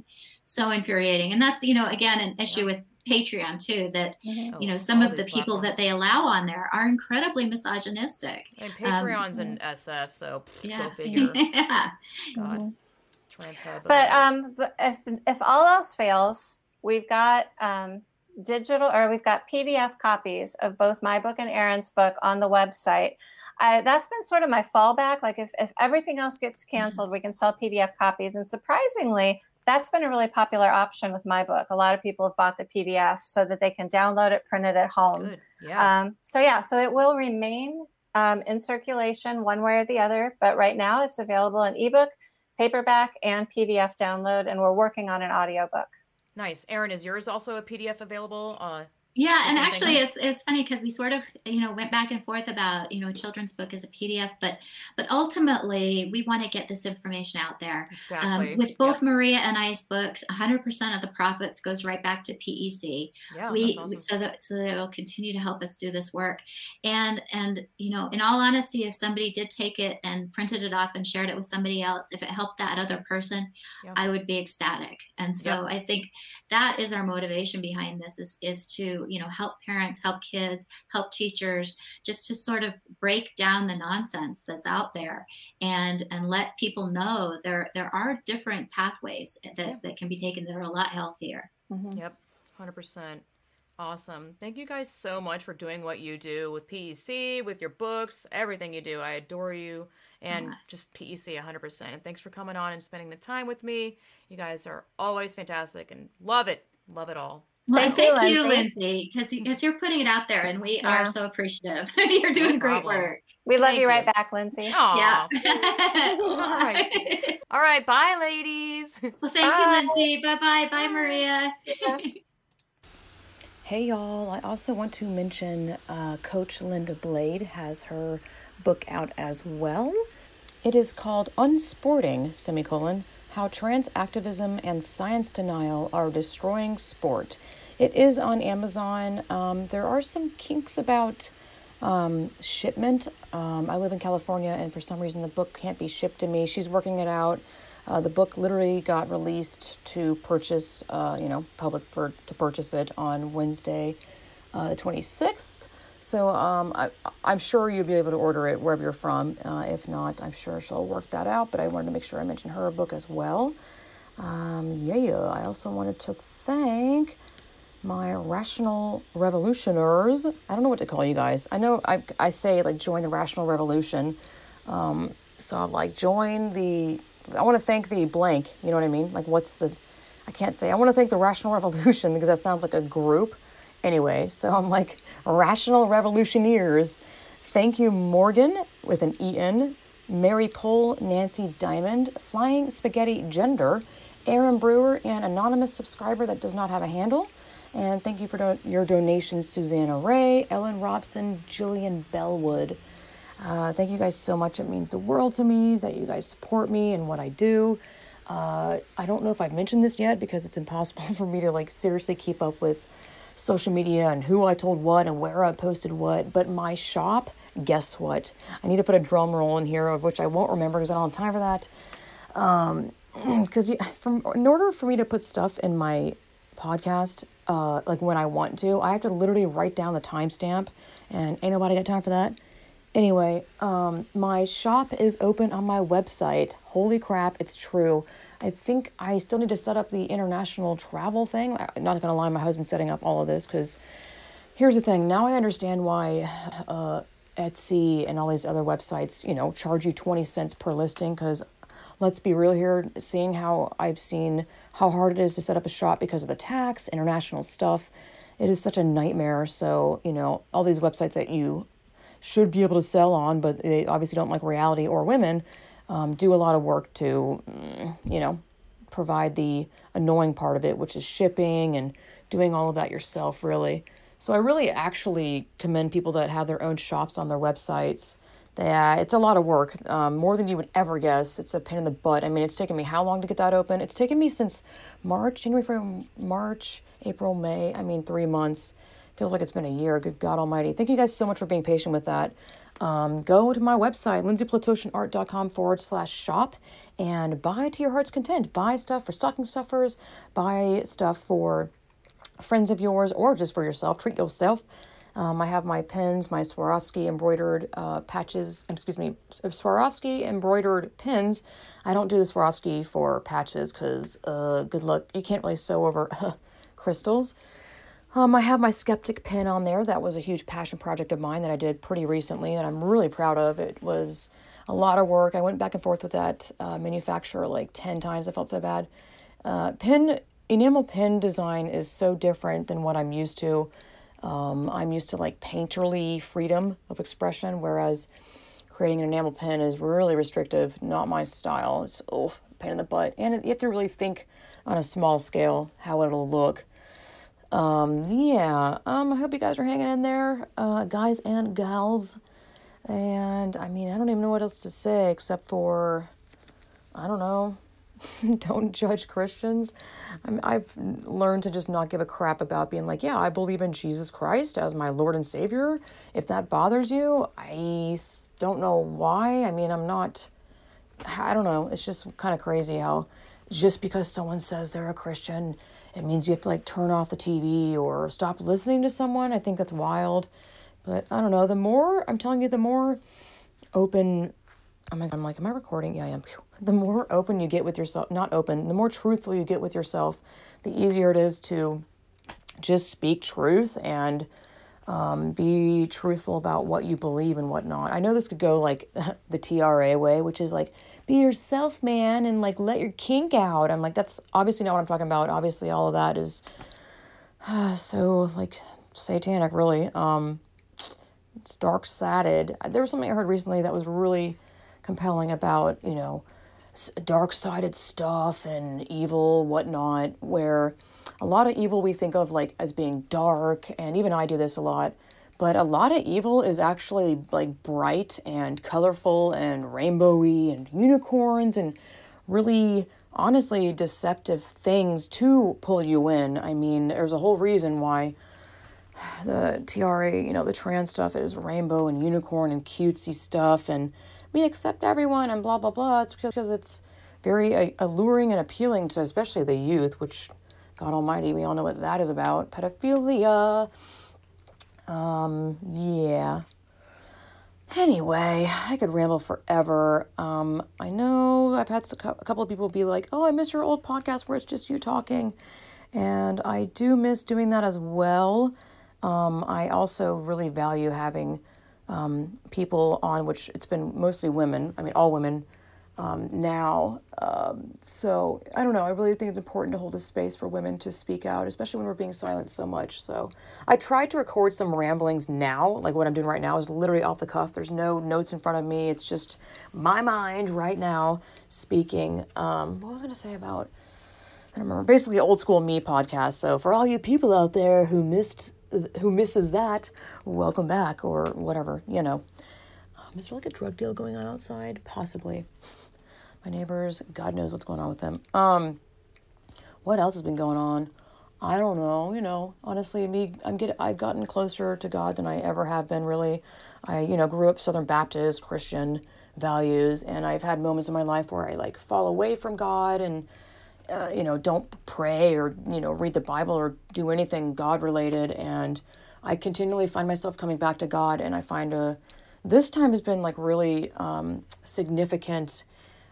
So infuriating, and that's you know again an issue yeah. with Patreon too that mm-hmm. you know some of the people platforms. that they allow on there are incredibly misogynistic.
And um, Patreon's um, an SF, so yeah. go figure. yeah.
God. Mm-hmm. But um, if if all else fails, we've got um, digital or we've got PDF copies of both my book and Erin's book on the website. I, that's been sort of my fallback. Like if, if everything else gets mm-hmm. canceled, we can sell PDF copies. And surprisingly, that's been a really popular option with my book. A lot of people have bought the PDF so that they can download it, print it at home. Good. Yeah. Um, so yeah, so it will remain um, in circulation one way or the other, but right now it's available in ebook, paperback, and PDF download, and we're working on an audiobook.
Nice, Erin. Is yours also a PDF available? Uh,
Yeah, and actually, it's, it's funny because we sort of you know went back and forth about you know a children's book as a PDF, but but ultimately we want to get this information out there.
Exactly.
Um, with both. Maria and I's books, 100% of the profits goes right back to PEC.
Yeah,
we
awesome.
so that so that it will continue to help us do this work. And and you know, in all honesty, if somebody did take it and printed it off and shared it with somebody else, if it helped that other person. I would be ecstatic. And so. I think that is our motivation behind this is is to you know help parents help kids help teachers just to sort of break down the nonsense that's out there and and let people know there there are different pathways that, yeah. that can be taken that are a lot healthier
mm-hmm. yep 100% Awesome. Thank you guys so much for doing what you do with PEC, with your books, everything you do. I adore you and just PEC 100%. And thanks for coming on and spending the time with me. You guys are always fantastic and love it. Love it all.
Well, thank, thank you, Lindsay, because because you're putting it out there, and we yeah. are so appreciative. you're doing no great work.
We love you, you right back, Lindsay.
Aww. Yeah. all right. All right. Bye, ladies.
Well, thank bye. you, Lindsay. Bye, bye, bye, Maria.
hey, y'all. I also want to mention uh, Coach Linda Blade has her book out as well. It is called Unsporting semicolon How Trans Activism and Science Denial Are Destroying Sport. It is on Amazon. Um, there are some kinks about um, shipment. Um, I live in California, and for some reason, the book can't be shipped to me. She's working it out. Uh, the book literally got released to purchase, uh, you know, public for to purchase it on Wednesday, uh, the twenty sixth. So um, I, I'm sure you'll be able to order it wherever you're from. Uh, if not, I'm sure she'll work that out. But I wanted to make sure I mentioned her book as well. Um, yeah, I also wanted to thank my rational revolutioners. I don't know what to call you guys. I know I, I say like join the rational revolution. Um, so I'm like join the. I want to thank the blank. You know what I mean? Like what's the? I can't say. I want to thank the rational revolution because that sounds like a group. Anyway, so I'm like rational revolutioneers. Thank you, Morgan with an E N, Mary Pole, Nancy Diamond, Flying Spaghetti Gender, Aaron Brewer, and anonymous subscriber that does not have a handle. And thank you for do- your donations, Susanna Ray, Ellen Robson, Jillian Bellwood. Uh, thank you guys so much. It means the world to me that you guys support me and what I do. Uh, I don't know if I've mentioned this yet because it's impossible for me to like seriously keep up with social media and who I told what and where I posted what. But my shop, guess what? I need to put a drum roll in here, of which I won't remember because I don't have time for that. Because um, from in order for me to put stuff in my podcast, uh, like when I want to. I have to literally write down the timestamp, and ain't nobody got time for that. Anyway, um, my shop is open on my website. Holy crap, it's true. I think I still need to set up the international travel thing. I'm not gonna lie, my husband's setting up all of this because here's the thing. Now I understand why uh, Etsy and all these other websites, you know, charge you 20 cents per listing because let's be real here, seeing how I've seen how hard it is to set up a shop because of the tax, international stuff. It is such a nightmare. So, you know, all these websites that you should be able to sell on, but they obviously don't like reality or women, um, do a lot of work to, mm, you know, provide the annoying part of it, which is shipping and doing all of that yourself, really. So I really actually commend people that have their own shops on their websites yeah, it's a lot of work, um, more than you would ever guess. It's a pain in the butt. I mean, it's taken me how long to get that open? It's taken me since March, January, February, March, April, May. I mean, three months. Feels like it's been a year. Good God Almighty. Thank you guys so much for being patient with that. Um, go to my website, lindsayplatoshinart.com forward slash shop, and buy to your heart's content. Buy stuff for stocking stuffers, buy stuff for friends of yours, or just for yourself. Treat yourself. Um, I have my pins, my Swarovski embroidered uh, patches, excuse me, Swarovski embroidered pins. I don't do the Swarovski for patches because, uh, good luck, you can't really sew over crystals. Um, I have my Skeptic pin on there. That was a huge passion project of mine that I did pretty recently and I'm really proud of. It was a lot of work. I went back and forth with that uh, manufacturer like 10 times. I felt so bad. Uh, pin, enamel pin design is so different than what I'm used to. Um, I'm used to like painterly freedom of expression, whereas creating an enamel pen is really restrictive, not my style. It's oh, pain in the butt. And you have to really think on a small scale how it'll look. Um, yeah, um, I hope you guys are hanging in there, uh, guys and gals. And I mean, I don't even know what else to say except for, I don't know, don't judge Christians. I mean, I've learned to just not give a crap about being like, yeah, I believe in Jesus Christ as my Lord and Savior. If that bothers you, I don't know why. I mean, I'm not, I don't know. It's just kind of crazy how just because someone says they're a Christian, it means you have to like turn off the TV or stop listening to someone. I think that's wild. But I don't know. The more, I'm telling you, the more open, I'm like, I'm like, am I recording? Yeah, I am. The more open you get with yourself, not open, the more truthful you get with yourself, the easier it is to just speak truth and um, be truthful about what you believe and whatnot. I know this could go like the TRA way, which is like, be yourself, man, and like let your kink out. I'm like, that's obviously not what I'm talking about. Obviously, all of that is uh, so like satanic, really. Um, it's dark sided. There was something I heard recently that was really compelling about, you know, dark sided stuff and evil, whatnot, where a lot of evil we think of like as being dark, and even I do this a lot but a lot of evil is actually like bright and colorful and rainbowy and unicorns and really honestly deceptive things to pull you in. I mean, there's a whole reason why the TRA, you know, the trans stuff is rainbow and unicorn and cutesy stuff and we accept everyone and blah blah blah. It's because it's very uh, alluring and appealing to especially the youth, which God Almighty, we all know what that is about. Pedophilia um, yeah. Anyway, I could ramble forever. Um, I know I've had a couple of people be like, oh, I miss your old podcast where it's just you talking. And I do miss doing that as well. Um, I also really value having um, people on, which it's been mostly women, I mean, all women um, now. Um, so I don't know. I really think it's important to hold a space for women to speak out, especially when we're being silent so much. So I tried to record some ramblings now. Like what I'm doing right now is literally off the cuff. There's no notes in front of me. It's just my mind right now speaking. Um, what was I going to say about? I don't remember. Basically, old school me podcast. So for all you people out there who missed, who misses that, welcome back or whatever. You know. Um, is there like a drug deal going on outside? Possibly my neighbors. God knows what's going on with them. Um, what else has been going on? I don't know. You know, honestly, me, I'm get, I've gotten closer to God than I ever have been. Really, I you know grew up Southern Baptist Christian values, and I've had moments in my life where I like fall away from God and. Uh, you know, don't pray or you know read the Bible or do anything God related, and I continually find myself coming back to God, and I find a this time has been like really um, significant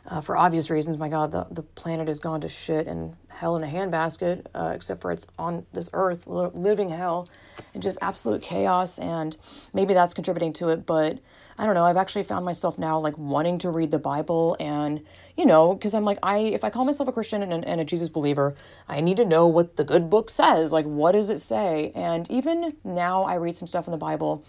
uh, for obvious reasons. My God, the, the planet has gone to shit and hell in a handbasket, uh, except for it's on this earth, living hell, and just absolute chaos. And maybe that's contributing to it, but I don't know. I've actually found myself now like wanting to read the Bible, and you know, because I'm like, I if I call myself a Christian and, and a Jesus believer, I need to know what the good book says. Like, what does it say? And even now, I read some stuff in the Bible.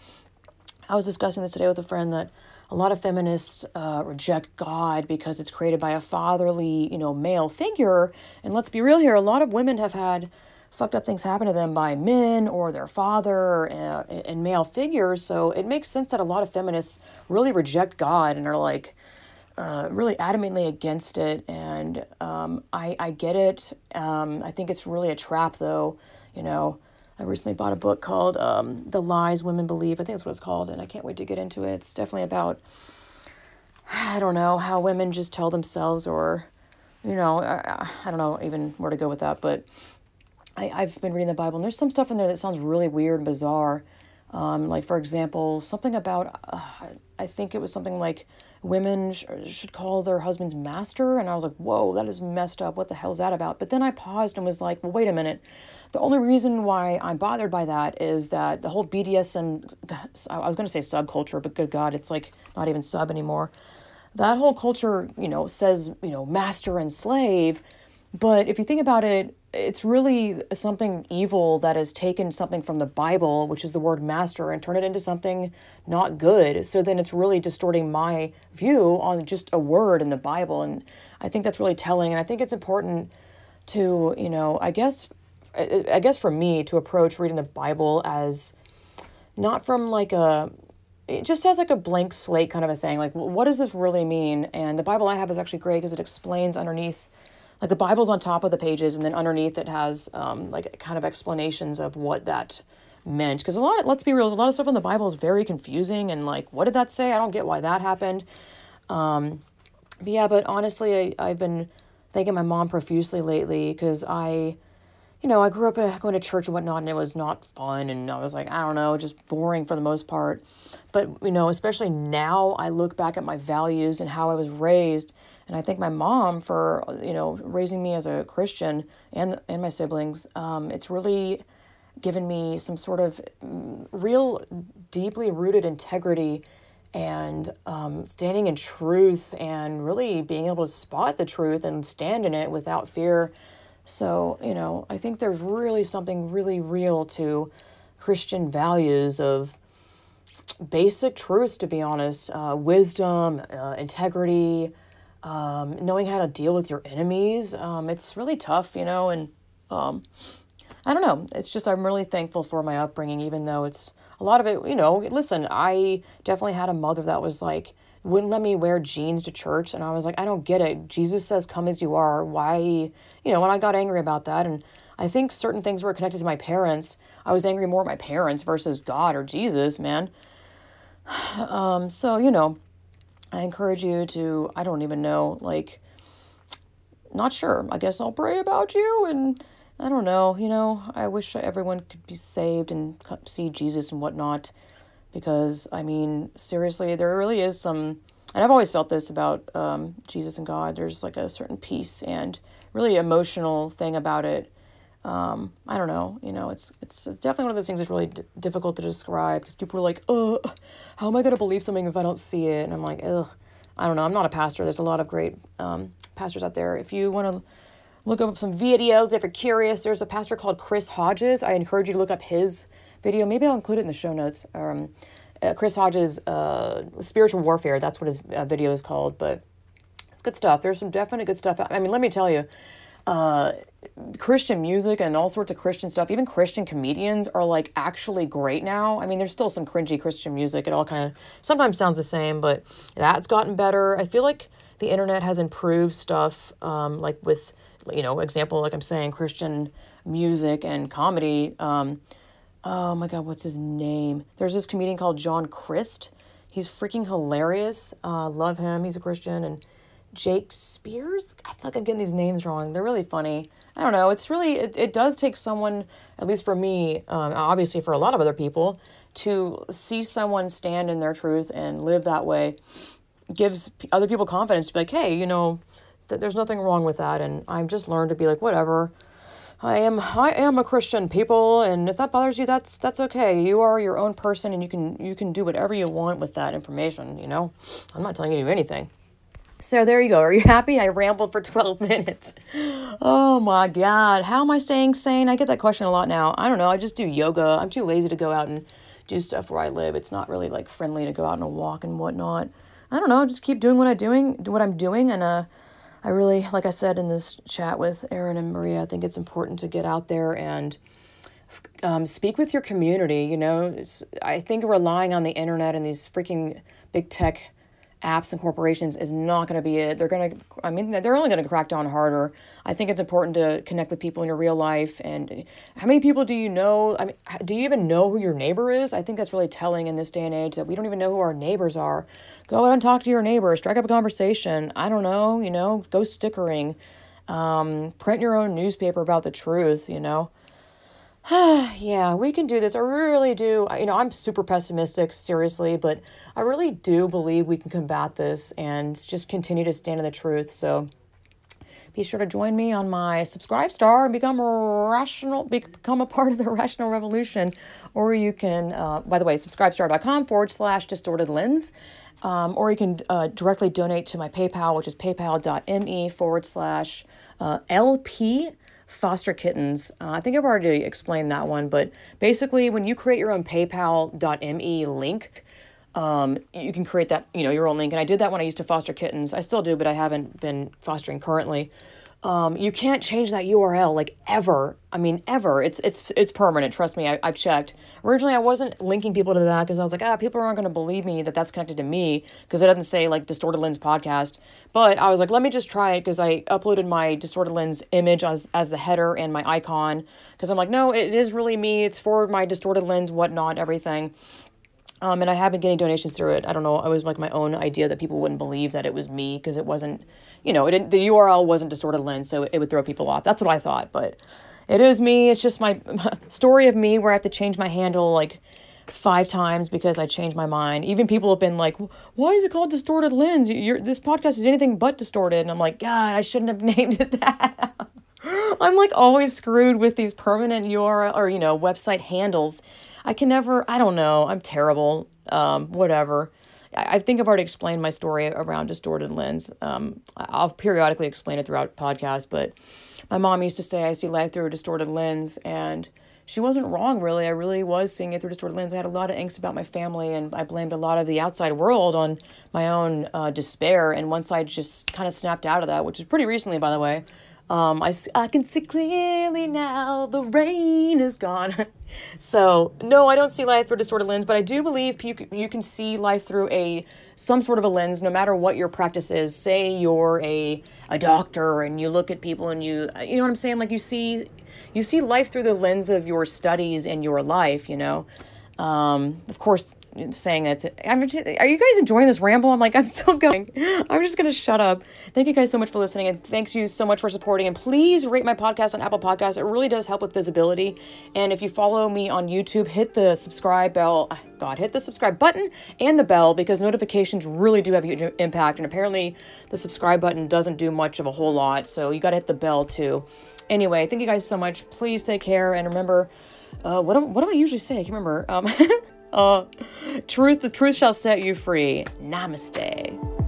I was discussing this today with a friend that a lot of feminists uh, reject God because it's created by a fatherly, you know, male figure. And let's be real here, a lot of women have had fucked up things happen to them by men or their father uh, and male figures. So it makes sense that a lot of feminists really reject God and are like, uh, really adamantly against it, and um, I, I get it. Um, I think it's really a trap, though. You know, I recently bought a book called um, The Lies Women Believe. I think that's what it's called, and I can't wait to get into it. It's definitely about, I don't know, how women just tell themselves, or, you know, I, I don't know even where to go with that, but I, I've been reading the Bible, and there's some stuff in there that sounds really weird and bizarre. Um, like, for example, something about, uh, I think it was something like women sh- should call their husbands master. And I was like, whoa, that is messed up. What the hell is that about? But then I paused and was like, well, wait a minute. The only reason why I'm bothered by that is that the whole BDSM, I was going to say subculture, but good God, it's like not even sub anymore. That whole culture, you know, says, you know, master and slave. But if you think about it, it's really something evil that has taken something from the Bible, which is the word master, and turned it into something not good. So then it's really distorting my view on just a word in the Bible. And I think that's really telling. And I think it's important to, you know, I guess I guess for me to approach reading the Bible as not from like a it just has like a blank slate kind of a thing. Like, what does this really mean? And the Bible I have is actually great because it explains underneath, like the Bible's on top of the pages, and then underneath it has um, like kind of explanations of what that meant. Because a lot, of, let's be real, a lot of stuff in the Bible is very confusing, and like, what did that say? I don't get why that happened. Um, but yeah, but honestly, I, I've been thanking my mom profusely lately because I you know, I grew up uh, going to church and whatnot, and it was not fun. And I was like, I don't know, just boring for the most part. But, you know, especially now, I look back at my values and how I was raised. And I thank my mom for, you know, raising me as a Christian and, and my siblings. Um, it's really given me some sort of mm, real, deeply rooted integrity and um, standing in truth and really being able to spot the truth and stand in it without fear so, you know, I think there's really something really real to Christian values of basic truths, to be honest uh, wisdom, uh, integrity, um, knowing how to deal with your enemies. Um, it's really tough, you know, and um, I don't know. It's just, I'm really thankful for my upbringing, even though it's a lot of it, you know, listen, I definitely had a mother that was like, wouldn't let me wear jeans to church. And I was like, I don't get it. Jesus says, come as you are. Why, you know, when I got angry about that. And I think certain things were connected to my parents. I was angry more at my parents versus God or Jesus, man. Um, so, you know, I encourage you to, I don't even know, like, not sure. I guess I'll pray about you and I don't know, you know, I wish everyone could be saved and see Jesus and whatnot because I mean, seriously, there really is some, and I've always felt this about um, Jesus and God. There's like a certain peace and really emotional thing about it. Um, I don't know, you know, it's it's definitely one of those things that's really d- difficult to describe because people are like, "Oh, how am I going to believe something if I don't see it?" And I'm like, "Ugh, I don't know. I'm not a pastor. There's a lot of great um, pastors out there. If you want to look up some videos, if you're curious, there's a pastor called Chris Hodges. I encourage you to look up his video. Maybe I'll include it in the show notes. Um, uh, Chris Hodges' uh, spiritual warfare. That's what his uh, video is called. But it's good stuff. There's some definite good stuff. I mean, let me tell you, uh, Christian music and all sorts of Christian stuff. Even Christian comedians are like actually great now. I mean, there's still some cringy Christian music. It all kind of sometimes sounds the same, but that's gotten better. I feel like the internet has improved stuff. Um, like with you know, example, like I'm saying, Christian music and comedy. Um, oh my god, what's his name? There's this comedian called John Crist. He's freaking hilarious. Uh, love him. He's a Christian. And Jake Spears. I feel like I'm getting these names wrong. They're really funny. I don't know. It's really it, it does take someone, at least for me, um, obviously for a lot of other people, to see someone stand in their truth and live that way. Gives other people confidence to be like, hey, you know, th- there's nothing wrong with that. And I've just learned to be like, whatever. I am I am a Christian people and if that bothers you that's that's okay. You are your own person and you can you can do whatever you want with that information, you know. I'm not telling you to do anything. So there you go. Are you happy? I rambled for 12 minutes. Oh my god. How am I staying sane? I get that question a lot now. I don't know. I just do yoga. I'm too lazy to go out and do stuff where I live. It's not really like friendly to go out on a walk and whatnot. I don't know. Just keep doing what I'm doing, what I'm doing and uh I really, like I said in this chat with Erin and Maria, I think it's important to get out there and um, speak with your community. You know, it's, I think relying on the internet and these freaking big tech apps and corporations is not going to be it. They're going to, I mean, they're only going to crack down harder. I think it's important to connect with people in your real life. And how many people do you know? I mean, do you even know who your neighbor is? I think that's really telling in this day and age that we don't even know who our neighbors are. Go out and talk to your neighbor, strike up a conversation. I don't know, you know, go stickering. Um, print your own newspaper about the truth, you know. yeah, we can do this. I really do. You know, I'm super pessimistic, seriously, but I really do believe we can combat this and just continue to stand in the truth. So be sure to join me on my subscribe star and become rational, become a part of the rational revolution. Or you can, uh, by the way, subscribe subscribestar.com forward slash distorted lens. Um, or you can uh, directly donate to my PayPal, which is paypal.me forward slash uh, LP foster kittens. Uh, I think I've already explained that one, but basically, when you create your own PayPal.me link, um, you can create that, you know, your own link. And I did that when I used to foster kittens. I still do, but I haven't been fostering currently. Um, you can't change that URL like ever. I mean, ever. It's it's it's permanent. Trust me. I, I've checked. Originally, I wasn't linking people to that because I was like, ah, people aren't going to believe me that that's connected to me because it doesn't say like Distorted Lens podcast. But I was like, let me just try it because I uploaded my Distorted Lens image as as the header and my icon because I'm like, no, it is really me. It's for my Distorted Lens, whatnot, everything. Um, and I have been getting donations through it. I don't know. It was like my own idea that people wouldn't believe that it was me because it wasn't, you know, it the URL wasn't distorted lens, so it would throw people off. That's what I thought. But it is me. It's just my, my story of me where I have to change my handle like five times because I changed my mind. Even people have been like, "Why is it called Distorted Lens? You're, this podcast is anything but distorted." And I'm like, God, I shouldn't have named it that. I'm like always screwed with these permanent URL or you know website handles I can never, I don't know, I'm terrible, um, whatever. I, think I've already explained my story around distorted lens. Um, I'll periodically explain it throughout podcast, but my mom used to say I see life through a distorted lens, and she wasn't wrong, really. I really was seeing it through a distorted lens. I had a lot of angst about my family, and I blamed a lot of the outside world on my own uh, despair. And once I just kind of snapped out of that, which is pretty recently, by the way, um, I, I can see clearly now the rain is gone. so, no, I don't see life through a distorted lens, but I do believe you, you can see life through a some sort of a lens, no matter what your practice is. Say you're a, a doctor and you look at people and you, you know what I'm saying? Like you see, you see life through the lens of your studies and your life, you know? Um, of course, saying that. I'm just, are you guys enjoying this ramble? I'm like, I'm still going. I'm just going to shut up. Thank you guys so much for listening and thanks you so much for supporting. And please rate my podcast on Apple Podcasts. It really does help with visibility. And if you follow me on YouTube, hit the subscribe bell. Ah, God, hit the subscribe button and the bell because notifications really do have a huge impact. And apparently, the subscribe button doesn't do much of a whole lot. So you got to hit the bell too. Anyway, thank you guys so much. Please take care and remember. Uh, what do, what do I usually say? I can't remember. Um, Uh, truth, the truth shall set you free. Namaste.